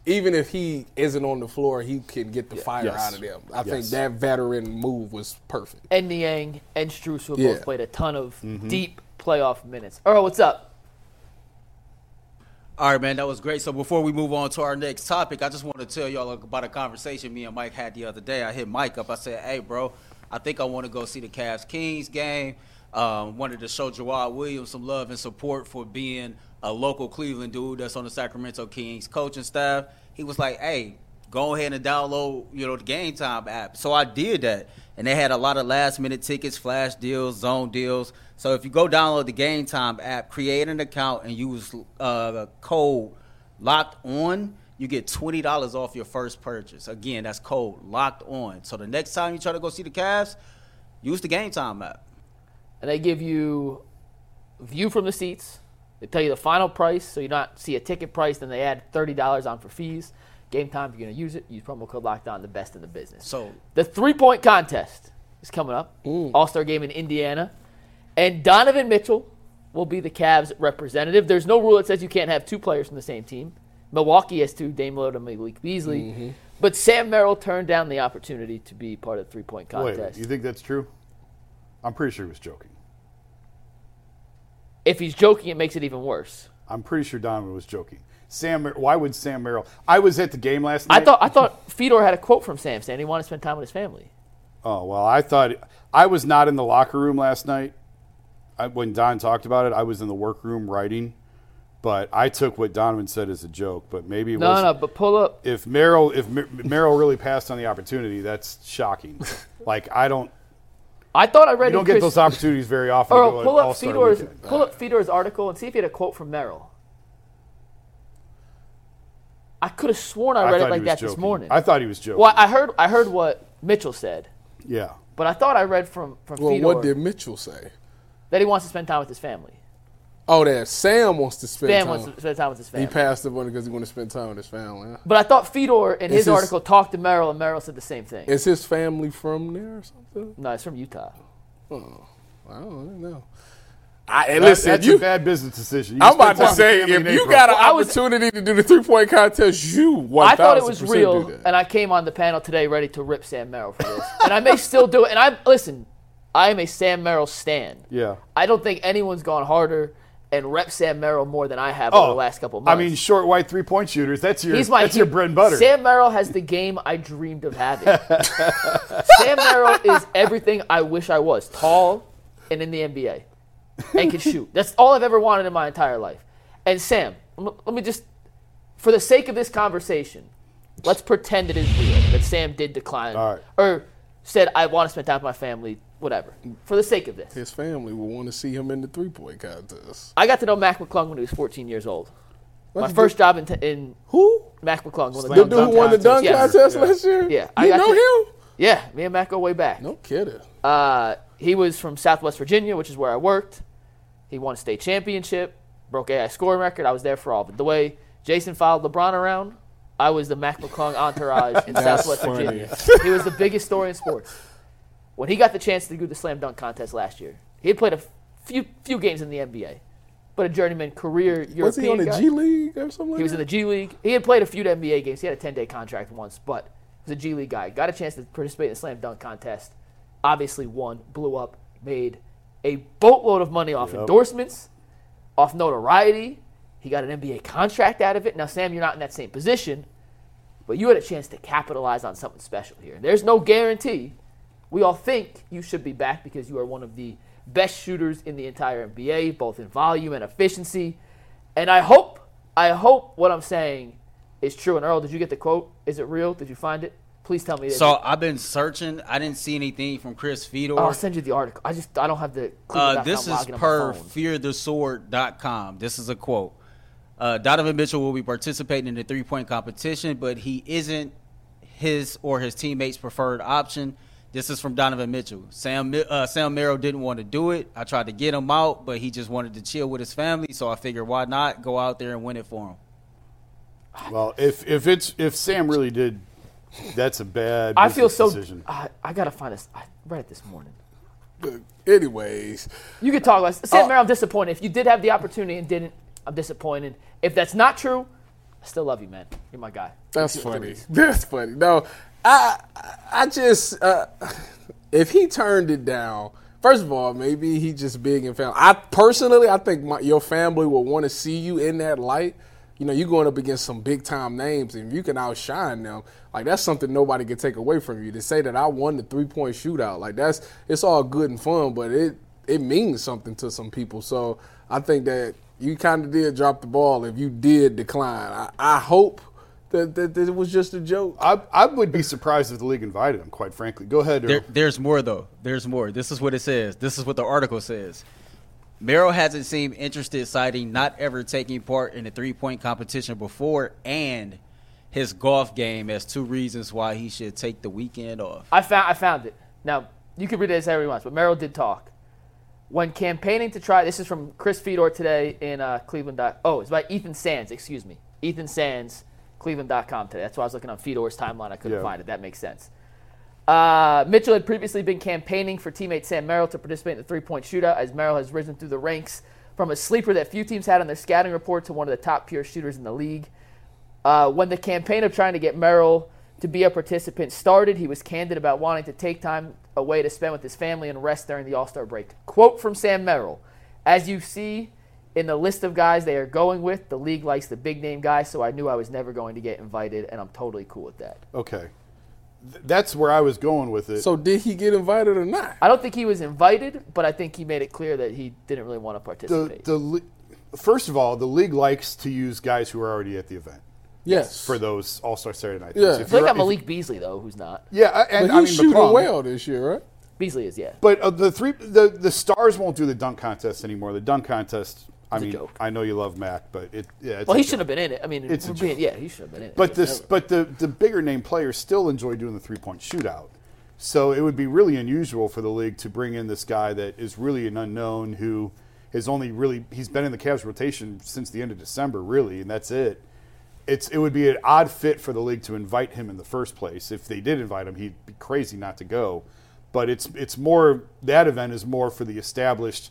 even if he isn't on the floor, he can get the fire Yes. out of them. I think that veteran move was perfect. and Niang and Strus Yeah. both played a ton of Mm-hmm. deep playoff minutes. Earl, what's up? All right, man, that was great. So before we move on to our next topic, I just want to tell y'all about a conversation me and Mike had the other day. I hit Mike up. I said, "Hey, bro, I think I want to go see the Cavs Kings game. Um, wanted to show Jawad Williams some love and support for being a local Cleveland dude that's on the Sacramento Kings coaching staff." He was like, "Hey, go ahead and download, you know, the Game Time app." So I did that, and they had a lot of last minute tickets, flash deals, zone deals. So if you go download the Game Time app, create an account, and use uh, the code locked on, you get twenty dollars off your first purchase. Again, that's code locked on. So the next time you try to go see the Cavs, use the Game Time app. And they give you view from the seats. They tell you the final price, so you not see a ticket price. Then they add thirty dollars on for fees. Game time, if you're going to use it, use promo code Locked On, the best in the business. So The three point contest is coming up. All Star game in Indiana. And Donovan Mitchell will be the Cavs representative. There's no rule that says you can't have two players from the same team. Milwaukee has two, Dame Lillard and Malik Beasley. Mm-hmm. But Sam Merrill turned down the opportunity to be part of the three point contest. Wait, you think that's true? I'm pretty sure he was joking. if he's joking, it makes it even worse. I'm pretty sure Donovan was joking. Sam, Mer- why would Sam Merrill? I was at the game last night. I thought I thought Fedor had a quote from Sam saying he wanted to spend time with his family. Oh well, I thought I was not in the locker room last night. I, when Don talked about it, I was in the workroom writing. But I took what Donovan said as a joke. But maybe it No, was. no, but pull up. If Merrill, if Mer- Merrill really passed on the opportunity, that's shocking. like I don't, I thought I read. you don't get Chris, those opportunities very often. to Earl, go at pull up All-Star Fedor's weekend. pull up Fedor's article and see if he had a quote from Merrill. I could have sworn I I read thought it like that joking. this morning. I thought he was joking. well, I heard I heard what Mitchell said, yeah. but I thought I read from from Well, Fedor what did Mitchell say? That he wants to spend time with his family. Oh, that Sam wants to spend Sam time. wants to spend time with his family. he passed up on it because he want to spend time with his family. Huh? but I thought Fedor in his his- article talked to Merrill, and Merrill said the same thing. Is his family from there or something? no, it's from Utah. Oh, I don't know. I, and That- listen, that's you, a bad business decision. You I'm about to say, family if you April. got an I was- opportunity to do the three point contest, you 1000 I thought it was real, and I came on the panel today ready to rip Sam Merrill for this, and I may still do it. And I listen, I am a Sam Merrill stan. yeah. I don't think anyone's gone harder and rep Sam Merrill more than I have over the oh, last couple of Oh, I mean, short white three point shooters. That's your He's my that's your bread and butter. Sam Merrill has the game I dreamed of having. *laughs* Sam Merrill is everything I wish I was: tall and in the NBA, and can shoot. *laughs* That's all I've ever wanted in my entire life. And Sam, let me- just, for the sake of this conversation, let's pretend it is real that Sam did decline right. or said I want to spend time with my family. Whatever. For the sake of this, His family will want to see him in the three point contest. I got to know Mac McClung when he was 14 years old. My first job in, t- in Who? Mac McClung. One the The dude who won the dunk Yes. contest Yeah. last year? Yeah, I You got know to- him? Yeah, me and Mac go way back. No kidding. Uh, he was from Southwest Virginia, which is where I worked, He won a state championship, broke AI scoring record. I was there for all of it. The way Jason followed LeBron around, I was the Mac McClung entourage in Southwest funny. Virginia. He was the biggest story in sports. When he got the chance to do the slam dunk contest last year, he had played a few few games in the NBA, but a journeyman career European Was he on the guy. G League or something? Like He was in the G League. He had played a few NBA games. He had a 10 day contract once, but he was a G League guy. Got a chance to participate in the slam dunk contest. Obviously won, blew up, made a boatload of money off endorsements, off notoriety. He got an NBA contract out of it. Now, Sam, you're not in that same position, but you had a chance to capitalize on something special here. There's no guarantee. We all think you should be back because you are one of the best shooters in the entire NBA, both in volume and efficiency. And I hope, I hope what I'm saying is true. And Earl, did you get the quote? Is it real? Did you find it? Please tell me. So I've been searching. I didn't see anything from Chris Fedor. I'll send you the article. I just I don't have the. Uh, this is login on my per fearthesword.com. This is a quote. Uh, Donovan Mitchell will be participating in the three point competition, but he isn't his or his teammates' preferred option. This is from Donovan Mitchell. Sam uh, Sam Merrill didn't want to do it. I tried to get him out, but he just wanted to chill with his family. So I figured, why not go out there and win it for him? Well, if if it's if Sam really did, that's a bad. I feel so. Decision. I, I gotta find this. I read it this morning. But Anyways, You could talk about Sam Oh. Merrill. I'm disappointed. If you did have the opportunity and didn't, I'm disappointed. If that's not true, I still love you, man. You're my guy. That's funny. threes. *laughs* That's funny. No, I I just uh, if he turned it down, first of all, maybe he just big and family. I personally, I think my, your family will want to see you in that light. You know, you're going up against some big time names, and you can outshine them. Like that's something nobody can take away from you. To say that I won the three point shootout, like that's it's all good and fun, but it it means something to some people. So I think that you kind of did drop the ball if you did decline. I, I hope that, that, that it was just a joke. I, I would be surprised if the league invited him. Quite frankly, go ahead. There, there's more though. There's more. This is what it says. This is what the article says. Merrill hasn't seemed interested, citing not ever taking part in a three-point competition before, and his golf game as two reasons why he should take the weekend off. I found I found it. Now you can read it as however you want, but Merrill did talk when campaigning to try. This is from Chris Fedor today in uh, Cleveland. Oh, it's by Ethan Sands. Excuse me, Ethan Sands, Cleveland.com today. That's why I was looking on Fedor's timeline. I couldn't Yeah. find it. That makes sense. Uh, Mitchell had previously been campaigning for teammate Sam Merrill to participate in the three-point shootout, as Merrill has risen through the ranks from a sleeper that few teams had on their scouting report to one of the top pure shooters in the league. Uh, when the campaign of trying to get Merrill to be a participant started, he was candid about wanting to take time away to spend with his family and rest during the All Star break. Quote from Sam Merrill As you see in the list of guys they are going with, the league likes the big name guys, so I knew I was never going to get invited, and I'm totally cool with that. Okay, Th- that's where I was going with it. So did he get invited or not? I don't think he was invited, but I think he made it clear that he didn't really want to participate. the le- first of all, the league likes to use guys who are already at the event Yes. for those All Star Saturday night. Yeah. things. I If feel like you're- I'm if- Malik Beasley, though, who's not. Yeah, I- and But I mean he's shooting McClung. well this year, right? Beasley is, yeah. But uh, the three the the stars won't do the dunk contest anymore. The dunk contest. I mean, joke. I know you love Mac, but it yeah. It's Well, he should have been in it. I mean, It's being, yeah, he should have been in it. But this, but the the bigger name players still enjoy doing the three point shootout. So it would be really unusual for the league to bring in this guy that is really an unknown who has only really he's been in the Cavs rotation since the end of December, really, and that's it. It's it would be an odd fit for the league to invite him in the first place. If they did invite him, he'd be crazy not to go. But it's it's more that event is more for the established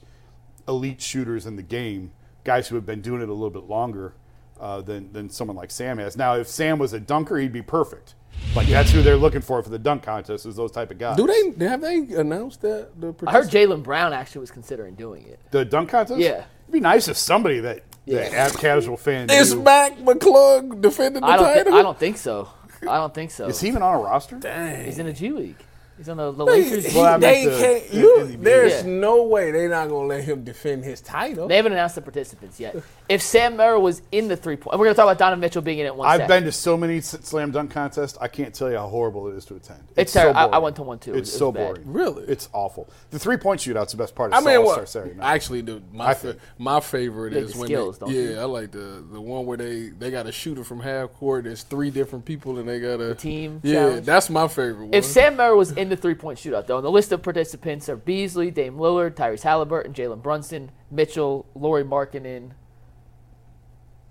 elite shooters in the game, guys who have been doing it a little bit longer uh, than than someone like Sam has. Now, if Sam was a dunker, he'd be perfect. Like that's who they're looking for for the dunk contest is those type of guys. Do they have they announced that? The I heard Jaylen Brown actually was considering doing it. the dunk contest? Yeah. it'd be nice if somebody that that Yeah. a casual fan Is knew. Mac McClung defending the I don't. Title? I don't think so. I don't think so. Is he even on a roster? Dang. He's in the G League. He's on the, the They, Lakers. Well, I they the- can't. the- You, there's Yeah. no way they're not gonna let him defend his title. They haven't announced the participants yet. If Sam Merrill was in the three point, we're going to talk about Donovan Mitchell being in it one I've second. been to so many slam dunk contests. I can't tell you how horrible it is to attend. It's so terrible. I- I went to one, too. It It's was- it so was bad. boring. Really? it's awful. The three point shootout's the best part of I mean, All Star what? Saturday. Actually, the, my fa- my favorite like is the when skills, they, don't yeah, you? I like the the one where they they got a shooter from half court. There's three different people and they got a team Yeah, challenge. that's my favorite one. if Sam Merrill was in the three point shootout, though. And the list of participants are Beasley, Dame Lillard, Tyrese Halliburton, Jalen Brunson, Mitchell, Lauri Markkanen,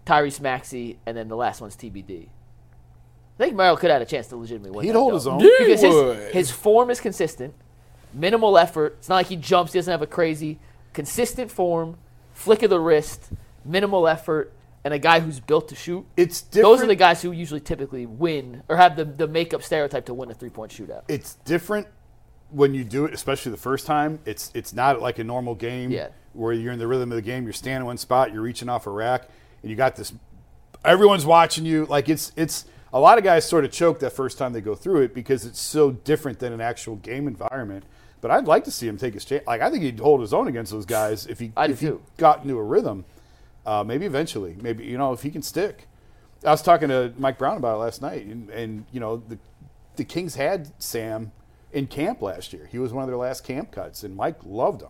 Tyrese Maxey, and then the last one's TBD. I think Merrill could have had a chance to legitimately win. He'd that, hold though. his own. Yeah. because would. his, his form is consistent, minimal effort. It's not like he jumps. He doesn't have a crazy, consistent form, flick of the wrist, minimal effort, and a guy who's built to shoot. It's different. Those are the guys who usually typically win or have the, the makeup stereotype to win a three point shootout. it's different when you do it, especially the first time. It's it's not like a normal game Yeah. where you're in the rhythm of the game. You're standing one spot, you're reaching off a rack, and you got this. Everyone's watching you. Like it's it's a lot of guys sort of choke that first time they go through it because it's so different than an actual game environment. But I'd like to see him take his chance. Like I think he'd hold his own against those guys if he I if he too. got into a rhythm. Uh, maybe eventually, maybe you know if he can stick. I was talking to Mike Brown about it last night, and, and you know the the Kings had Sam in camp last year. He was one of their last camp cuts, and Mike loved him.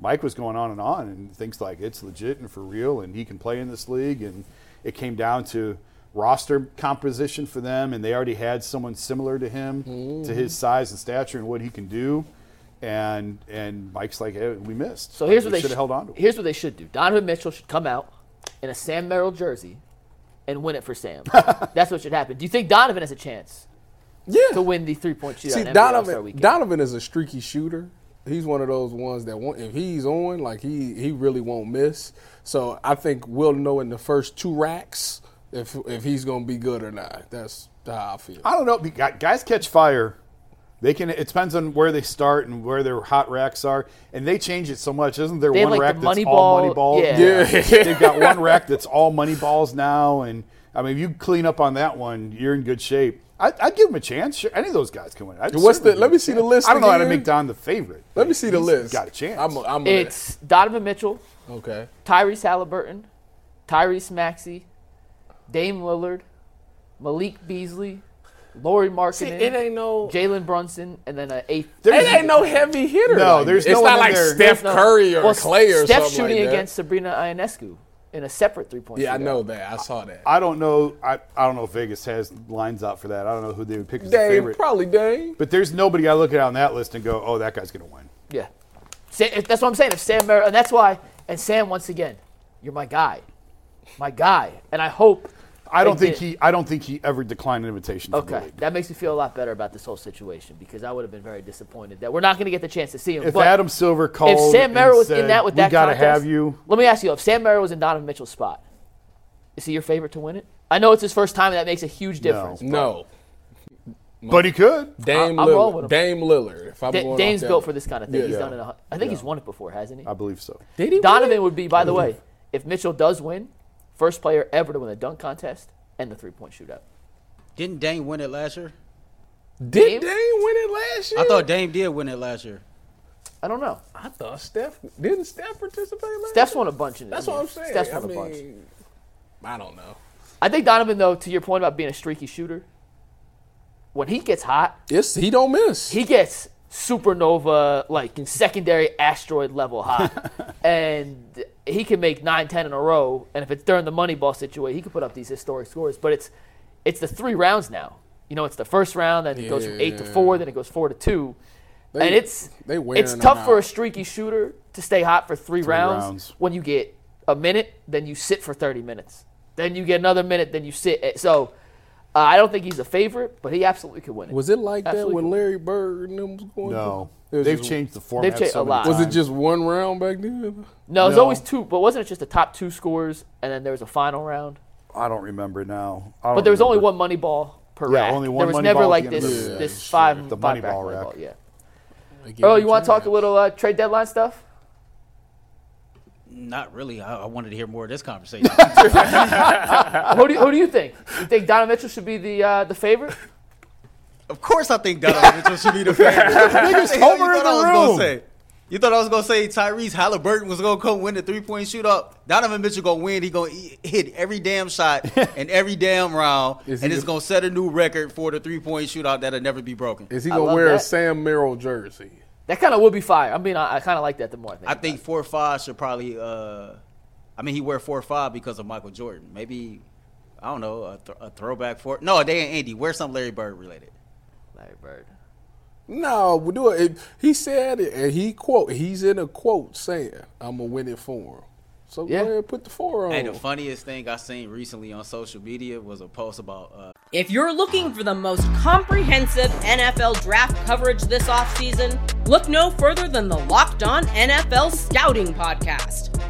Mike was going on and on and thinks like it's legit and for real, and he can play in this league. And it came down to roster composition for them, and they already had someone similar to him, to his size and stature and what he can do. And and Mike's like, hey, we missed. So here's what they should have sh- held on to. Here's what they should do. Donovan Mitchell should come out in a Sam Merrill jersey and win it for Sam. *laughs* That's what should happen. Do you think Donovan has a chance Yeah. to win the three point shootout? See, in NBA All-Star Donovan. Donovan is a streaky shooter. He's one of those ones that won't, if he's on, like he he really won't miss. So I think we'll know in the first two racks if if he's gonna be good or not. That's how I feel. I don't know. Guys catch fire. They can. It depends on where they start and where their hot racks are, and they change it so much. Isn't there They have, one like, rack the that's money all ball- money balls? yeah. Yeah. *laughs* They've got one rack that's all money balls now, and I mean, if you clean up on that one, you're in good shape. I, I'd give them a chance. Sure, any of those guys can win. I'd What's certainly the- let give me them a see the chance. list I don't know how to again. make Don the favorite. Let me see the He's list. Got a chance. I'm, I'm It's Donovan Mitchell, okay. Tyrese Halliburton, Tyrese Maxey, Dame Lillard, Malik Beasley, Lauri See, Markkanen, it ain't no. Jalen Brunson, and then an eighth. It ain't no heavy hitter. No, like there's that. It's no not one like there. Steph No. Curry or well, Clay or Steph something shooting like that. against Sabrina Ionescu in a separate three point. Yeah, I know that. I saw that. I don't know. I, I don't know if Vegas has lines out for that. I don't know who they would pick as a Dame, favorite. probably Dame. But there's nobody I look at on that list and go, oh, that guy's going to win. Yeah. Sa- if- That's what I'm saying. If Sam Merrill, and that's why, and Sam, once again, you're my guy. My guy. And I hope. I don't think he. I don't think he ever declined an invitation. Okay. league. That makes me feel a lot better about this whole situation because I would have been very disappointed that we're not going to get the chance to see him. If but Adam Silver called, if Sam and Merrill was in said, that with we that gotta have you. Let me ask you: If Sam Merrill was in Donovan Mitchell's spot, is he your favorite to win it? I know it's his first time, and that makes a huge difference. No. But he could. Dame I'm rolling with Lillard. Dame Lillard. If I'm Da- going Dame's built for this kind of thing. Yeah. he's Yeah. done it. a- I think he's won it before, hasn't he? I believe so. Did he? Donovan would be, by the way, if Mitchell does win, first player ever to win a dunk contest and the three point shootout. Didn't Dame win it last year? Did Dame? Dame win it last year? I thought Dame did win it last year. I don't know. I thought Steph didn't Steph participate last Steph's year? won a bunch in it. That's what I'm saying. Steph's I won a bunch. I don't know. I think Donovan, though, to your point about being a streaky shooter, when he gets hot, It's he don't miss. he gets supernova, like secondary asteroid level hot. *laughs* and he can make 9 10 in a row. And if it's during the money ball situation, he can put up these historic scores. But it's it's the three rounds now. You know, it's the first round, then it goes from 8 to 4, then it goes 4 to 2. They- and it's it's tough for a streaky shooter to stay hot for three, rounds, rounds. when you get a minute, then you sit for 30 minutes. Then you get another minute, then you sit. So uh, I don't think he's a favorite, but he absolutely could win it. Was it like Absolutely that when cool. Larry Bird and them was going? No, It was they've just- changed the format. changed so a many lot. Was it times. just one round back then? No, it was No. always two, but wasn't it just the top two scores and then there was a final round? I don't remember now. I don't But there was only remember. one money ball per Yeah, rack. only one there was money never ball at like the end of this the- this Yeah, five The five money rack ball money rack. ball, Yeah. They give Earl, you want to talk a little uh, trade deadline stuff? Not really. I, I wanted to hear more of this conversation. *laughs* who do you, who do you think? You think Donovan Mitchell should be the uh, the favorite? of course, I think Donovan Mitchell should be the favorite. *laughs* Biggest homer in the I was room. Gonna say? You thought I was gonna say Tyrese Halliburton was gonna come win the three point shootout? Donovan Mitchell gonna win. He gonna hit every damn shot *laughs* and every damn round, Is and it's gonna- gonna set a new record for the three point shootout that'll never be broken. Is he gonna love wear a. Sam Merrill jersey? That kind of would be fire. I mean, I, I kind of like that the more I think. I about think it. four five should probably. Uh, I mean, he wear four or five because of Michael Jordan. Maybe I don't know a, th- a throwback four. No, they ain't Andy. Wear something Larry Bird related. Larry Bird. No, we do it. He said it, and he quote. He's in a quote saying, "I'm gonna win it for him." So Yeah. go ahead, put the four on. And the funniest thing I seen recently on social media was a post about uh, If you're looking for the most comprehensive NFL draft coverage this offseason, look no further than the Locked On NFL Scouting Podcast.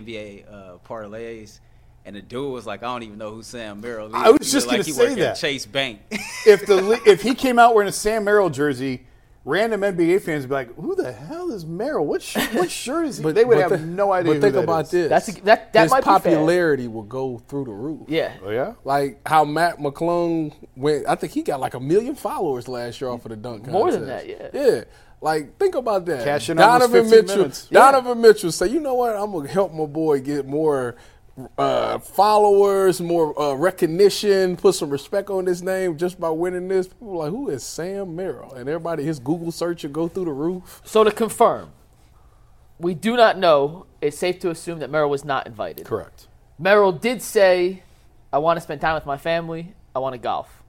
NBA uh, parlays, and the dude was like, "I don't even know who Sam Merrill is." I was He just looked like gonna say worked at that. Chase Bank. *laughs* if the if he *laughs* came out wearing a Sam Merrill jersey, random NBA fans would be like, "Who the hell is Merrill? What sh- what *laughs* shirt is he?" But, they would but have thi- no idea. But who think that about is. this. That's a- that- that His might be popularity will go through the roof. Yeah. Oh yeah. Like how Mac McClung went. I think he got like a million followers last year off of the dunk. Contest. More than that, yeah. Yeah. Like think about that. Cash in almost Donovan 15 Mitchell. minutes. Donovan Mitchell say, you know what? I'm gonna help my boy get more uh, followers, more uh, recognition, put some respect on his name just by winning this. People are like, who is Sam Merrill? And everybody, his Google search will go through the roof. So to confirm, we do not know. It's safe to assume that Merrill was not invited. Correct. Merrill did say, I want to spend time with my family. I want to golf.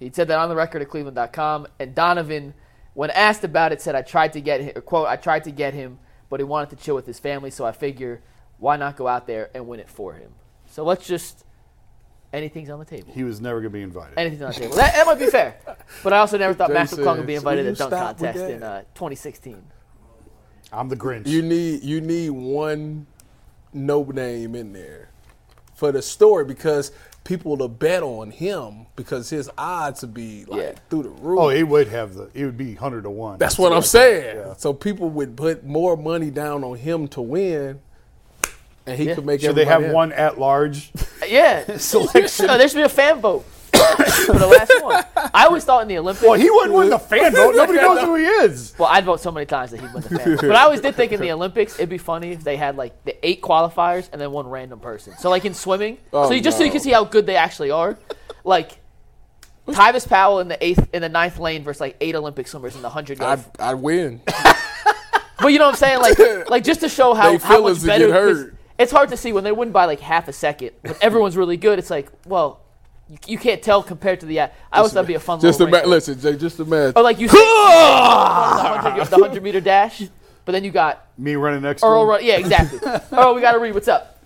He said that on the record at Cleveland.com. And Donovan, when asked about it, said, I tried to get him, quote, I tried to get him, but he wanted to chill with his family. So I figure, why not go out there and win it for him? So let's just, anything's on the table. He was never going to be invited. Anything's on the table. That, that might be fair. *laughs* But I also never thought Mac Jason, McClung would be invited will to you the dunk contest in uh, 2016. I'm the Grinch. You need you need one no name in there for the story because people to bet on him because his odds would be like Yeah. through the roof. oh, he would have the. it would be hundred to one. That's what I'm saying. So people would put more money down on him to win, and he Yeah. could make. Should they have happy. one at large? Yeah. *laughs* *laughs* Selection. No, there should be a fan vote *laughs* for the last one. I always thought in the Olympics. Well, he wouldn't win the fan vote. *laughs* Nobody knows who he is. Well, I'd vote so many times that he'd win the fan. vote. But I always did think in the Olympics it'd be funny if they had like the eight qualifiers and then one random person. So like in swimming, Oh, so you just so you can see how good they actually are. Like Tyvis Powell in the eighth in the ninth lane versus like eight Olympic swimmers in the hundred. I'd, I'd win. *laughs* But you know what I'm saying? Like like just to show how, They how much better. get 'cause hurt. It's hard to see when they win by like half a second. When everyone's really good, it's like well. You, you can't tell compared to the. I always thought it'd be a fun. Just little imagine. wrinkle. Listen, Jay. Just imagine. Or like you *laughs* say, the 100, the 100 meter dash, but then you got Me running next to Earl. Run, yeah, exactly. *laughs* Earl, we got to read. What's up?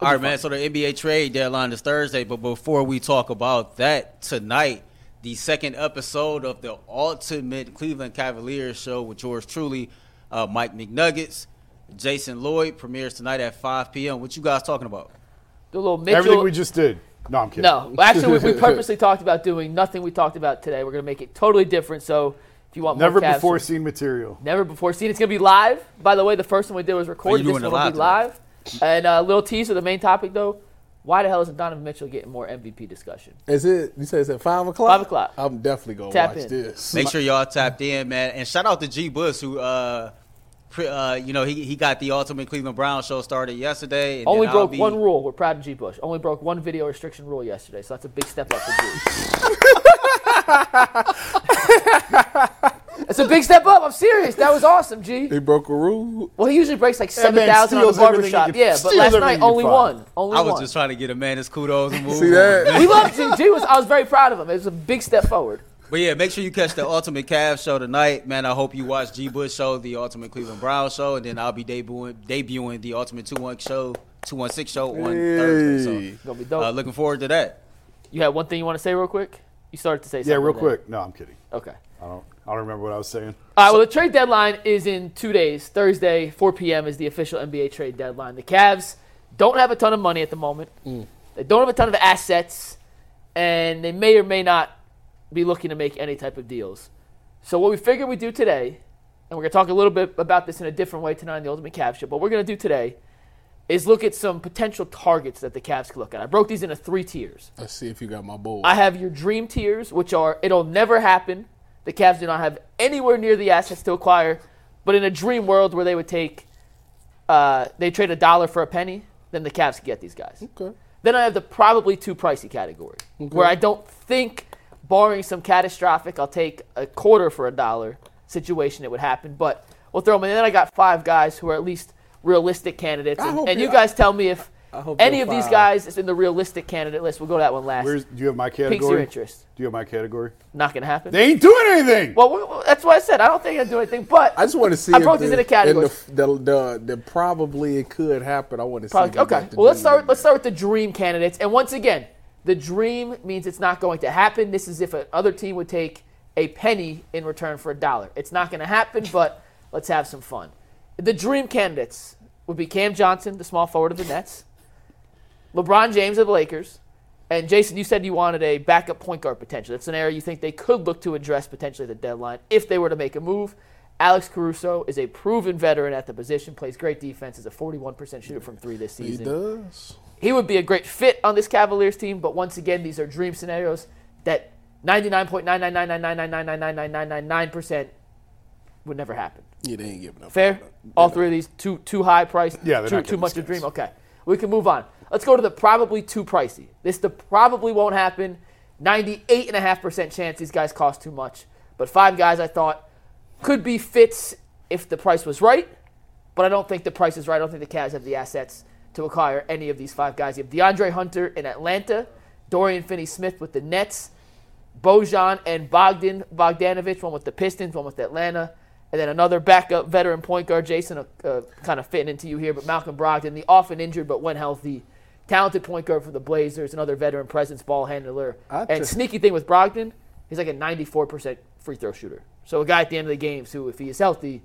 All right, man. So the NBA trade deadline is Thursday, but before we talk about that tonight, the second episode of the Ultimate Cleveland Cavaliers show with yours truly, uh, Mike McNuggets, Jason Lloyd premieres tonight at 5 p.m. What you guys talking about? The little Mitchell. Everything we just did. No, I'm kidding. no, actually, we, we *laughs* purposely talked about doing nothing we talked about today. We're gonna make it totally different. So if you want more Never Cavs- before seen material. never before seen. It's gonna be live. By the way, the first one we did was recorded. This one it will be live live. And a uh, little teaser. The main topic though. Why the hell isn't Donovan Mitchell getting more MVP discussion? Is it? You say it's at five o'clock. Five o'clock. I'm definitely gonna Tap watch in. this. Make sure y'all tapped in, man. And shout out to G. Bush, who, uh, pre- uh, you know, he, he got the Ultimate Cleveland Brown show started yesterday. and Only broke be- one rule. We're proud of G. Bush. Only broke one video restriction rule yesterday, so that's a big step up for G. It's a big step up. I'm serious. That was awesome, G. He broke a rule. Well, he usually breaks like man seven thousand on the steals everything barbershop. Yeah, but last night he can only one. Only I was one. just trying to get a man his kudos and move. See that? we love G. G was. I was very proud of him. It was a big step forward. But yeah, make sure you catch the Ultimate Cavs show tonight, man. I hope you watch G. Bush show, the Ultimate Cleveland Brown show, and then I'll be debuting debuting the Ultimate Two One show, Two One Six show on Thursday. Hey. Gonna be So, dope. uh, looking forward to that. you had one thing you want to say real quick? You started to say something. Yeah, real there. quick. No, I'm kidding. Okay. I don't. I don't remember what I was saying. All right, well, the trade deadline is in two days. Thursday, 4 p.m. is the official NBA trade deadline. The Cavs don't have a ton of money at the moment. They don't have a ton of assets, and they may or may not be looking to make any type of deals. So what we figured we'd do today, and we're going to talk a little bit about this in a different way tonight in the Ultimate Cavs Show, but what we're going to do today is look at some potential targets that the Cavs could look at. I broke these into three tiers. Let's see if you got my bowl. I have your dream tiers, which are it'll never happen, The Cavs do not have anywhere near the assets to acquire. But in a dream world where they would take, uh, they trade a dollar for a penny, then the Cavs could get these guys. Okay. Then I have the probably too pricey category, where I don't think, barring some catastrophic, I'll take a quarter for a dollar situation, it would happen. But we'll throw them in. And then I got five guys who are at least realistic candidates. And, and you guys tell me if any of these guys is in the realistic candidate list. We'll go to that one last. Where's, do you have my Piques your category? interest. Do you have my category? Not going to happen. They ain't doing anything. well, we- we- that's why I said I don't think I do anything. But I just want to see. I broke these the, into categories. in The, the, the, the probably it could happen. I want to see. Probably, if you okay. Well, let's start. Let's start with the dream candidates. And once again, the dream means it's not going to happen. This is if another team would take a penny in return for a dollar. It's not going to happen, but let's have some fun. The dream candidates would be Cam Johnson, the small forward of the Nets, LeBron James of the Lakers, and Jason. You said you wanted a backup point guard potential. That's an area you think they could look to address potentially at the deadline if they were to make a move. Alex Caruso is a proven veteran at the position, plays great defense, is a 41% shooter from three this season. He does. He would be a great fit on this Cavaliers team, but once again, these are dream scenarios that 99.99999999999% would never happen. Yeah, they ain't giving up. Fair? All three of these too too high price. Yeah, too, too much to dream. Okay, we can move on. Let's go to the probably too pricey. This the probably won't happen. 98.5% chance these guys cost too much. But five guys I thought could be fits if the price was right, but I don't think the price is right. I don't think the Cavs have the assets to acquire any of these five guys. You have DeAndre Hunter in Atlanta, Dorian Finney-Smith with the Nets, Bojan and Bogdan Bogdanovich, one with the Pistons, one with Atlanta, and then another backup veteran point guard, Jason, uh, uh, kind of fitting into you here, but Malcolm Brogdon, the often injured but when healthy, talented point guard for the Blazers, another veteran presence, ball handler, I and sneaky thing with Brogdon, he's like a 94% free throw shooter. So a guy at the end of the games who, if he is healthy,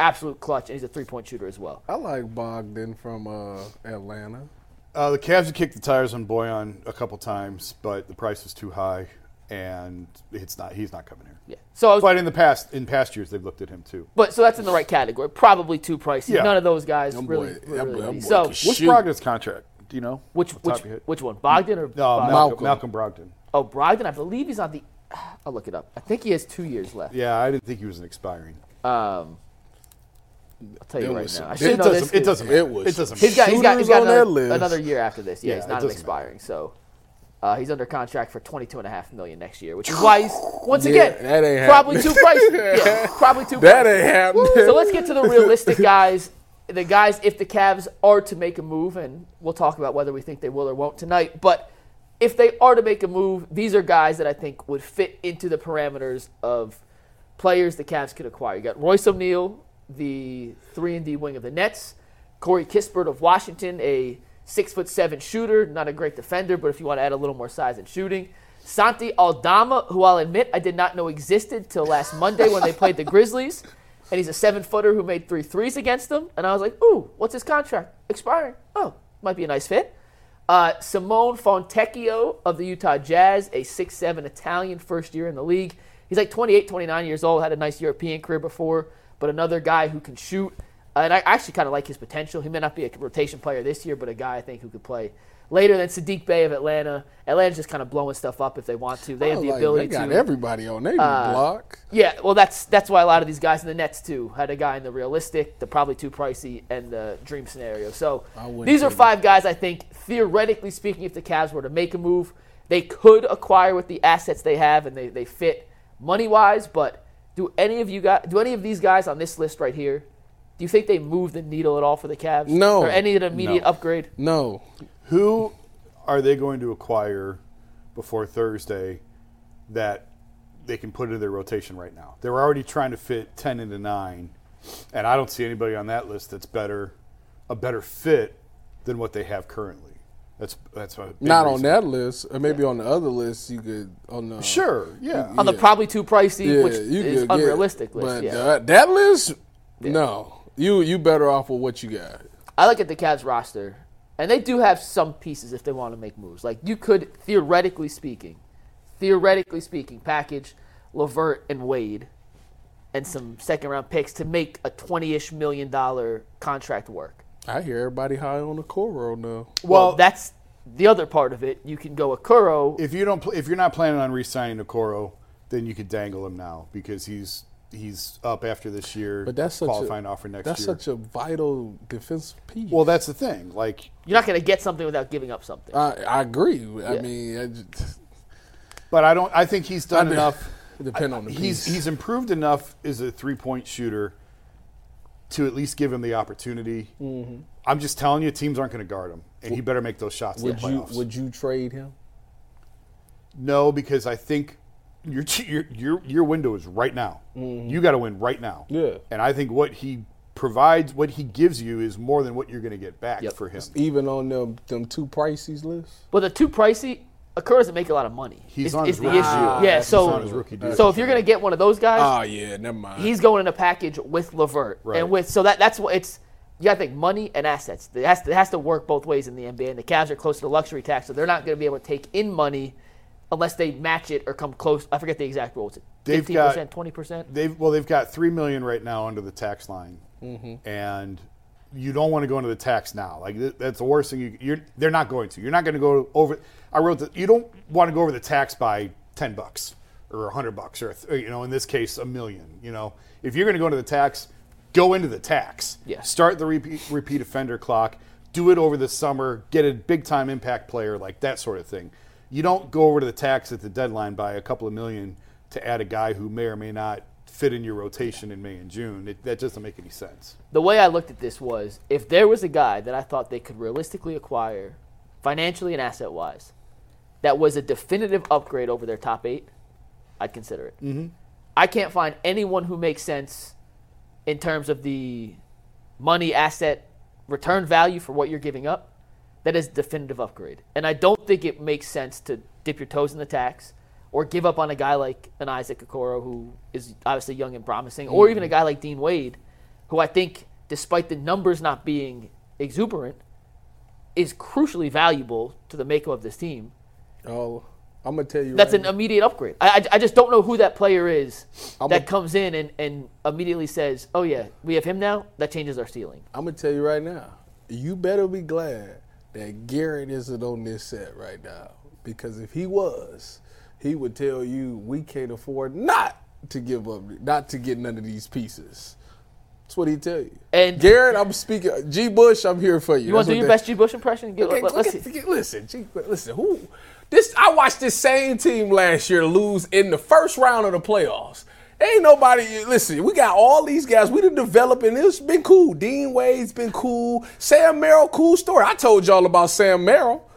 absolute clutch, and he's a three-point shooter as well. I like Bogdan from uh, Atlanta. Uh, the Cavs have kicked the tires on Bojan a couple times, but the price is too high, and it's not. He's not coming here. Yeah. So I was, But in the past, in past years, they've looked at him too. but so that's in the right category. Probably too pricey. Yeah. None of those guys Them really, boy- really, them boy- really them be. So can What's Brogdon's contract? Do you know? which which top of your head? which one? Bogdan or No, Bogdan? Malcolm, Malcolm. Malcolm Brogdon. Oh, Brogdon, I believe he's on the. I'll look it up. I think he has two years left. Yeah, I didn't think he was an expiring. Um, I'll tell you right was- now. I it should know doesn't. this. It doesn't. Matter. It was- It doesn't. He's got, he's got, he's got another, list. another year after this. Yeah, Yeah, he's not expiring. So uh, he's under contract for twenty-two and a half million next year, which is why he's once again that ain't probably too pricey. *laughs* Yeah, probably too That ain't happening. So let's get to the *laughs* realistic guys. The guys, if the Cavs are to make a move, and we'll talk about whether we think they will or won't tonight, but if they are to make a move, these are guys that I think would fit into the parameters of players the Cavs could acquire. You got Royce O'Neal, the three and D wing of the Nets, Corey Kispert of Washington, a six foot seven shooter, not a great defender, but if you want to add a little more size and shooting. Santi Aldama, who I'll admit I did not know existed till last Monday when they played the Grizzlies. And he's a seven footer who made three threes against them. And I was like, ooh, what's his contract? Expiring. Oh, might be a nice fit. Uh, Simone Fontecchio of the Utah Jazz, a 6'7 Italian, first year in the league. He's like 28, 29 years old, had a nice European career before, but another guy who can shoot. Uh, and I actually kind of like his potential. He may not be a rotation player this year, but a guy I think who could play later than Sadiq Bey of Atlanta. Atlanta's just kind of blowing stuff up if they want to. They have the Like, ability they got to. Uh, everybody on their block. Yeah, well, that's that's why a lot of these guys in the Nets too had a guy in the realistic, the probably too pricey, and the dream scenario. So these are five guys I think theoretically speaking, if the Cavs were to make a move, they could acquire with the assets they have and they, they fit money wise. But do any of you guys, do any of these guys on this list right here, do you think they move the needle at all for the Cavs? No. or any an immediate No. upgrade? No, Who are they going to acquire before Thursday that they can put into their rotation right now? They're already trying to fit ten into nine, and I don't see anybody on that list that's better, a better fit than what they have currently. That's that's a big not on that list. Or maybe on the other list, you could oh, on the Sure, yeah. On the probably too pricey, Yeah, which you is could get- unrealistic list. But yeah. that, that list, no. You you better off with what you got. I look at the Cavs roster, and they do have some pieces if they want to make moves. Like you could, theoretically speaking, theoretically speaking, package LeVert and Wade and some second round picks to make a twenty-ish million dollar contract work. I hear everybody high on the Coro now. Well, Well, that's the other part of it. You can go Okoro. if you don't, pl- if you're not planning on re-signing Okoro, then you could dangle him now because he's he's up after this year. But that's such qualifying a, offer next That's year. such a vital defensive piece. well, that's the thing. Like You're not going to get something without giving up something. I, I agree. I mean, I just, But I don't. I think he's done I mean, enough. it *laughs* depend on the he's piece. he's improved enough as a three point shooter to at least give him the opportunity. Mm-hmm. I'm just telling you, teams aren't going to guard him, and he better make those shots would in the you would you trade him? no, because I think your *laughs* your your your window is right now. You got to win right now. Mm-hmm. Yeah. and I think what he provides, what he gives you, is more than what you're going to get back Yep. for him. Even on them them two prices list. Well, the two pricey, Okoro doesn't make a lot of money. He's is, on is his the rookie issue. deal. yeah, so on his rookie deal. so if you're gonna get one of those guys, Oh yeah, never mind. he's going in a package with LeVert Right. and with so that that's what it's. You got to think money and assets. It has, to, it has to work both ways in the NBA. And the Cavs are close to the luxury tax, so they're not going to be able to take in money unless they match it or come close. I forget the exact rules. They've Fifteen got- percent, twenty percent. They've well, they've got three million right now under the tax line, Mm-hmm. and you don't want to go into the tax now. Like that's the worst thing. You, you're they're not going to. You're not going to go over. I wrote that you don't want to go over the tax by ten bucks or a hundred bucks or, or, you know in this case a million. You know if you're going to go into the tax, go into the tax. Yeah. Start the repeat, repeat offender clock. Do it over the summer. Get a big time impact player like that sort of thing. You don't go over to the tax at the deadline by a couple of million to add a guy who may or may not fit in your rotation in May and June. It, that doesn't make any sense. the way I looked at this was if there was a guy that I thought they could realistically acquire, financially and asset wise, that was a definitive upgrade over their top eight, I'd consider it. Mm-hmm. I can't find anyone who makes sense in terms of the money, asset, return value for what you're giving up. That is a definitive upgrade, and I don't think it makes sense to dip your toes in the tax or give up on a guy like an Isaac Okoro who is obviously young and promising, or even a guy like Dean Wade, who I think, despite the numbers not being exuberant, is crucially valuable to the makeup of this team. Oh, I'm gonna tell you. That's right an immediate upgrade. I, I, I just don't know who that player is I'm that a- comes in and, and immediately says, oh, yeah, we have him now. That changes our ceiling. I'm gonna tell you right now. You better be glad that Garrett isn't on this set right now, because if he was, he would tell you we can't afford not to give up, not to get none of these pieces. That's what he tell you. And- Garrett, I'm speaking. G. Bush, I'm here for you. You want to do your they- best G. Bush impression? Get, Okay, let, us see. listen, G, listen. Who? This I watched this same team last year lose in the first round of the playoffs. Ain't nobody. Listen, we got all these guys. We done developing. it's been cool. Dean Wade's been cool. Sam Merrill, cool story. I told y'all about Sam Merrill.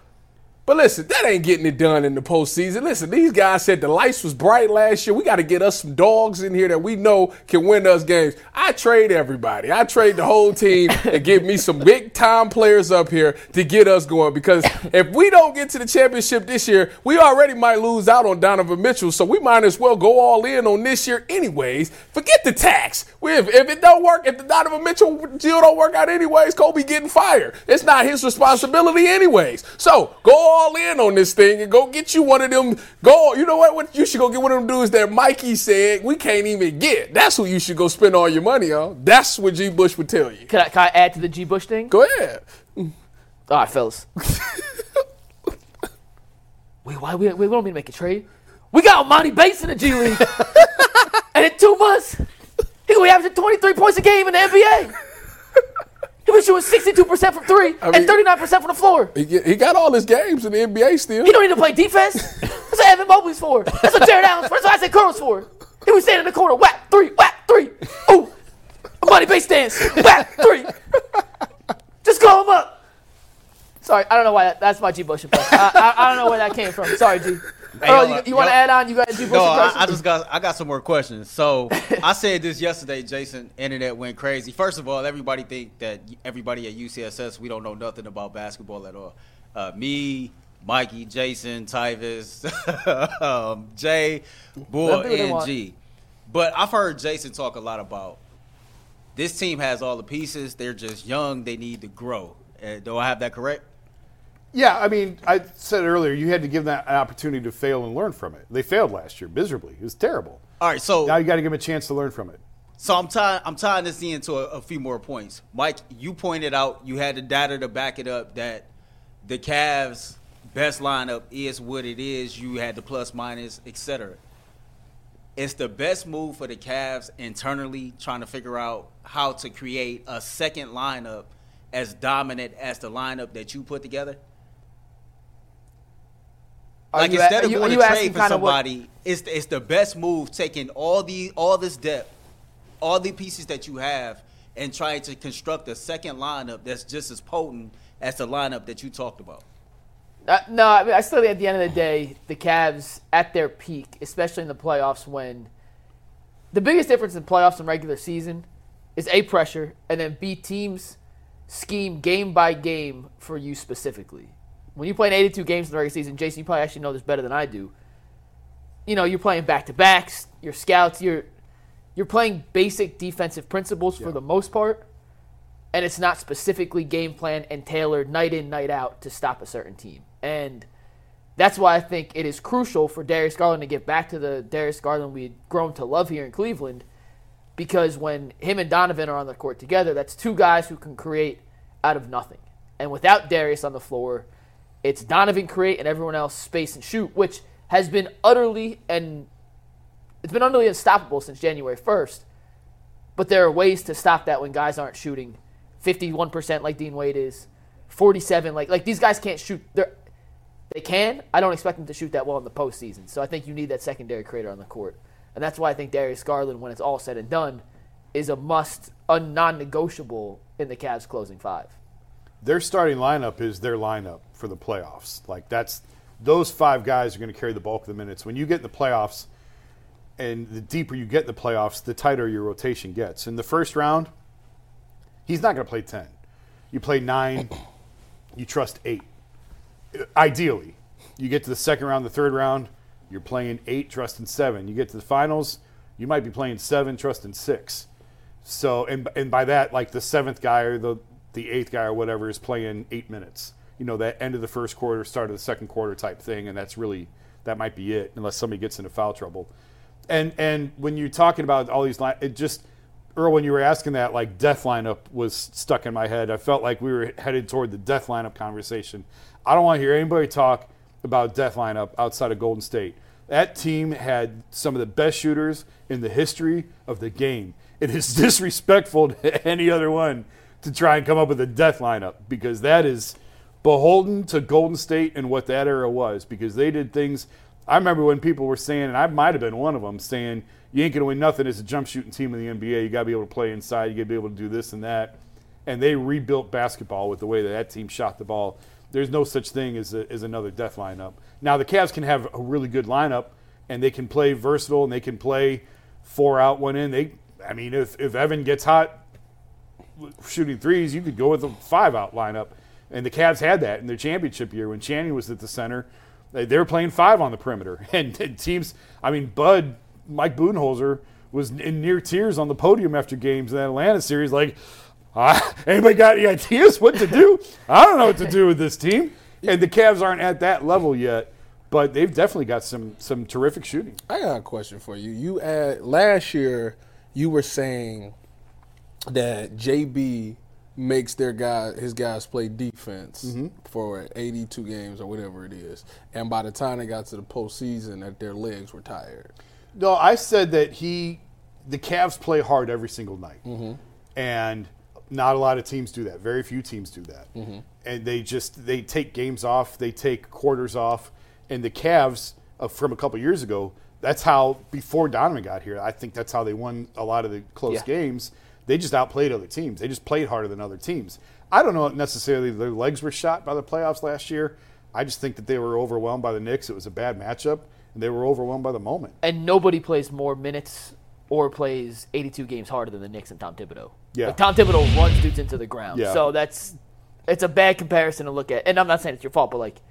But listen, that ain't getting it done in the postseason. Listen, these guys said the lights was bright last year. We got to get us some dogs in here that we know can win us games. I trade everybody. I trade the whole team and give me some big time players up here to get us going. Because if we don't get to the championship this year, we already might lose out on Donovan Mitchell. So we might as well go all in on this year, anyways. Forget the tax. If, if it don't work, if the Donovan Mitchell deal don't work out anyways, Koby getting fired. It's not his responsibility anyways. So go all in on this thing and go get you one of them. Go, you know what? What you should go get one of them dudes that Mikey said we can't even get. That's who you should go spend all your money on. That's what G. Bush would tell you. Can I, can I add to the G. Bush thing? Go ahead. All right, fellas. *laughs* Wait, why we, we don't mean to make a trade? We got Emoni Bates in the G League, *laughs* and in two months, he gonna be averaging 23 points a game in the NBA. *laughs* He was shooting 62% from three I mean- and 39% from the floor. He, get, he got all his games in the NBA still. He don't need to play defense. That's what Evan Mobley's for. That's what Jarrett Allen's for. That's what I said Curl's for. He was standing in the corner, whack three, whack three. Ooh, a Emoni Bates dance, whack three. Just call him up. Sorry, I don't know why that, that's my G Bush impression. I, I, I don't know where that came from. Sorry, G. Earl, yo, you, you want to add on? You got G Bush No, I. I just got I got some more questions. So I said this yesterday, Jason. Internet went crazy. First of all, everybody think that everybody at UCSS we don't know nothing about basketball at all. Uh, me, Mikey, Jason, Tyvis, *laughs* um, Jay, Bull, Let them do what they and. G. But I've heard Jason talk a lot about this team has all the pieces. They're just young. They need to grow. Uh, do I have that correct? Yeah, I mean, I said earlier you had to give them an opportunity to fail and learn from it. They failed last year miserably. It was terrible. All right. So Now you got to give them a chance to learn from it. So I'm tying I'm tying this into a, a few more points. Mike, you pointed out you had the data to back it up that the Cavs' best lineup is what it is. You had the plus minus, etc. it's the best move for the Cavs internally, trying to figure out how to create a second lineup as dominant as the lineup that you put together? Are like you instead a- of are you- going to trade for kinda what- somebody, it's it's the best move taking all the all this depth, all the pieces that you have, and trying to construct a second lineup that's just as potent as the lineup that you talked about. Uh, no, I, mean, I still think at the end of the day, the Cavs at their peak, especially in the playoffs, when the biggest difference in playoffs and regular season is a pressure, and then b teams scheme game by game for you specifically. When you play in 82 games in the regular season, Jason, you probably actually know this better than I do. You know, you're playing back to backs, your scouts, you're you're playing basic defensive principles for the most part, and it's not specifically game plan and tailored night in, night out to stop a certain team. And that's why I think it is crucial for Darius Garland to get back to the Darius Garland we'd grown to love here in Cleveland. Because when him and Donovan are on the court together, that's two guys who can create out of nothing. And without Darius on the floor, it's Donovan create and everyone else space and shoot, which has been utterly and it's been utterly unstoppable since January 1st. But there are ways to stop that when guys aren't shooting 51% like Dean Wade is, 47 like like these guys can't shoot. They're, they can. I don't expect them to shoot that well in the postseason. So I think you need that secondary creator on the court, and that's why I think Darius Garland, when it's all said and done, is a must, a non-negotiable in the Cavs' closing five. Their starting lineup is their lineup for the playoffs. Like that's those five guys are going to carry the bulk of the minutes. When you get in the playoffs, and the deeper you get in the playoffs, the tighter your rotation gets. In the first round, he's not going to play ten. You play nine, you trust eight. Ideally, you get to the second round, the third round, you're playing eight, trusting seven. You get to the finals, you might be playing seven, trusting six. So, and and by that, like the seventh guy or the the eighth guy or whatever is playing eight minutes. You know, that end of the first quarter, start of the second quarter type thing, and that's really that might be it, unless somebody gets into foul trouble. And and when you're talking about all these line, it just Earl, when you were asking that, like death lineup was stuck in my head. I felt like we were headed toward the death lineup conversation. I don't want to hear anybody talk about death lineup outside of Golden State. That team had some of the best shooters in the history of the game. It is *laughs* disrespectful to any other one to try and come up with a death lineup because that is beholden to Golden State and what that era was because they did things. I remember when people were saying, and I might have been one of them, saying, you ain't going to win nothing as a jump shooting team in the NBA. You got to be able to play inside. You got to be able to do this and that. And they rebuilt basketball with the way that that team shot the ball. There's no such thing as, a, as another death lineup. Now, the Cavs can have a really good lineup, and they can play versatile, and they can play four out, one in. They, I mean, if, if Evan gets hot, shooting threes, you could go with a five out lineup. And the Cavs had that in their championship year when Channing was at the center. They, were playing five on the perimeter. *laughs* And, and teams, I mean, Bud, Mike Budenholzer was in near tears on the podium after games in that Atlanta series. Like, uh, *laughs* anybody got any ideas what to do? I don't know what to do with this team. And the Cavs aren't at that level yet, but they've definitely got some some terrific shooting. I got a question for you. You add last year you were saying that JB makes their guy his guys play defense Mm-hmm. for 82 games or whatever it is, and by the time they got to the postseason, that their legs were tired. No, I said that he, the Cavs play hard every single night, and not a lot of teams do that. Very few teams do that, and they just they take games off, they take quarters off, and the Cavs uh, from a couple years ago. That's how before Donovan got here. I think that's how they won a lot of the close Yeah. games. They just outplayed other teams. They just played harder than other teams. I don't know necessarily their legs were shot by the playoffs last year. I just think that they were overwhelmed by the Knicks. It was a bad matchup, and they were overwhelmed by the moment. And nobody plays more minutes or plays 82 games harder than the Knicks and Tom Thibodeau. Yeah. Like, Tom Thibodeau runs dudes into the ground. Yeah. So that's it's a bad comparison to look at. And I'm not saying it's your fault, but like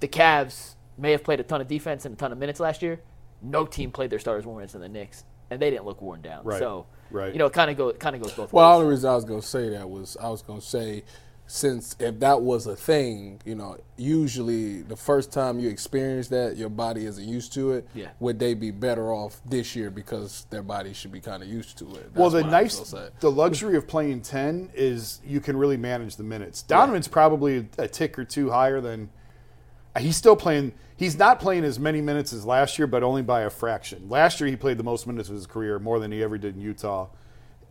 the Cavs may have played a ton of defense and a ton of minutes last year. No team played their starters more minutes than the Knicks, and they didn't look worn down. Right. So Right. you know, it kind of go kind of goes both Well, the ways. only reason I was going to say that was I was going to say, since if that was a thing, you know, usually the first time you experience that, your body isn't used to it. Yeah. Would they be better off this year because their body should be kind of used to it? well, That's the what I was nice, the luxury of playing ten is you can really manage the minutes. Donovan's probably a tick or two higher than He's still playing. He's not playing as many minutes as last year, but only by a fraction. Last year, he played the most minutes of his career, more than he ever did in Utah.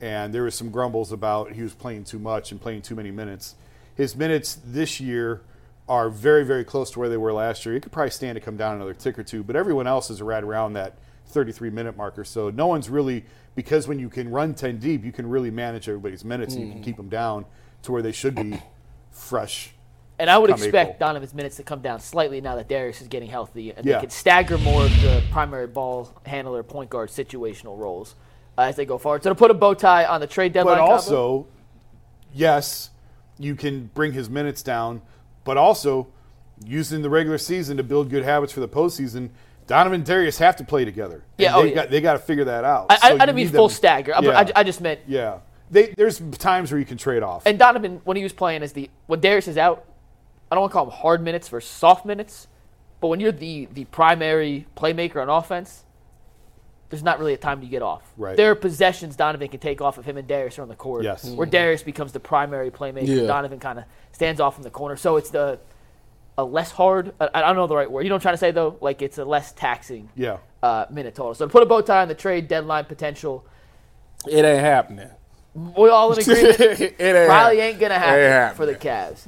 And there was some grumbles about he was playing too much and playing too many minutes. His minutes this year are very, very close to where they were last year. He could probably stand to come down another tick or two, but everyone else is right around that 33 minute marker. So no one's really because when you can run 10 deep, you can really manage everybody's minutes and you can mm. keep them down to where they should be fresh. And I would expect. Donovan's minutes to come down slightly now that Darius is getting healthy, and Yeah. they can stagger more of the primary ball handler, point guard situational roles uh, as they go forward. So to put a bow tie on the trade deadline, But combo- also, yes, you can bring his minutes down, but also using the regular season to build good habits for the postseason. Donovan and Darius have to play together. Yeah, oh, they yeah. got they got to figure that out. I, I, So I you didn't mean full them- stagger. I, Yeah. I, I just meant yeah. They, there's times where you can trade off. And Donovan, when he was playing as the when Darius is out, I don't want to call them hard minutes versus soft minutes, but when you're the the primary playmaker on offense, there's not really a time to get off. Right. There are possessions Donovan can take off of him and Darius are on the court. Yes. Where Darius becomes the primary playmaker, Yeah. Donovan kind of stands off in the corner. So it's the a less hard. I, I don't know the right word. You know what I'm trying to say though? Like it's a less taxing yeah. uh, minute total. So to put a bow tie on the trade deadline potential, It ain't happening. we're all in agreement. *laughs* it ain't Probably hap- ain't gonna Ain't happen happening. for the Cavs.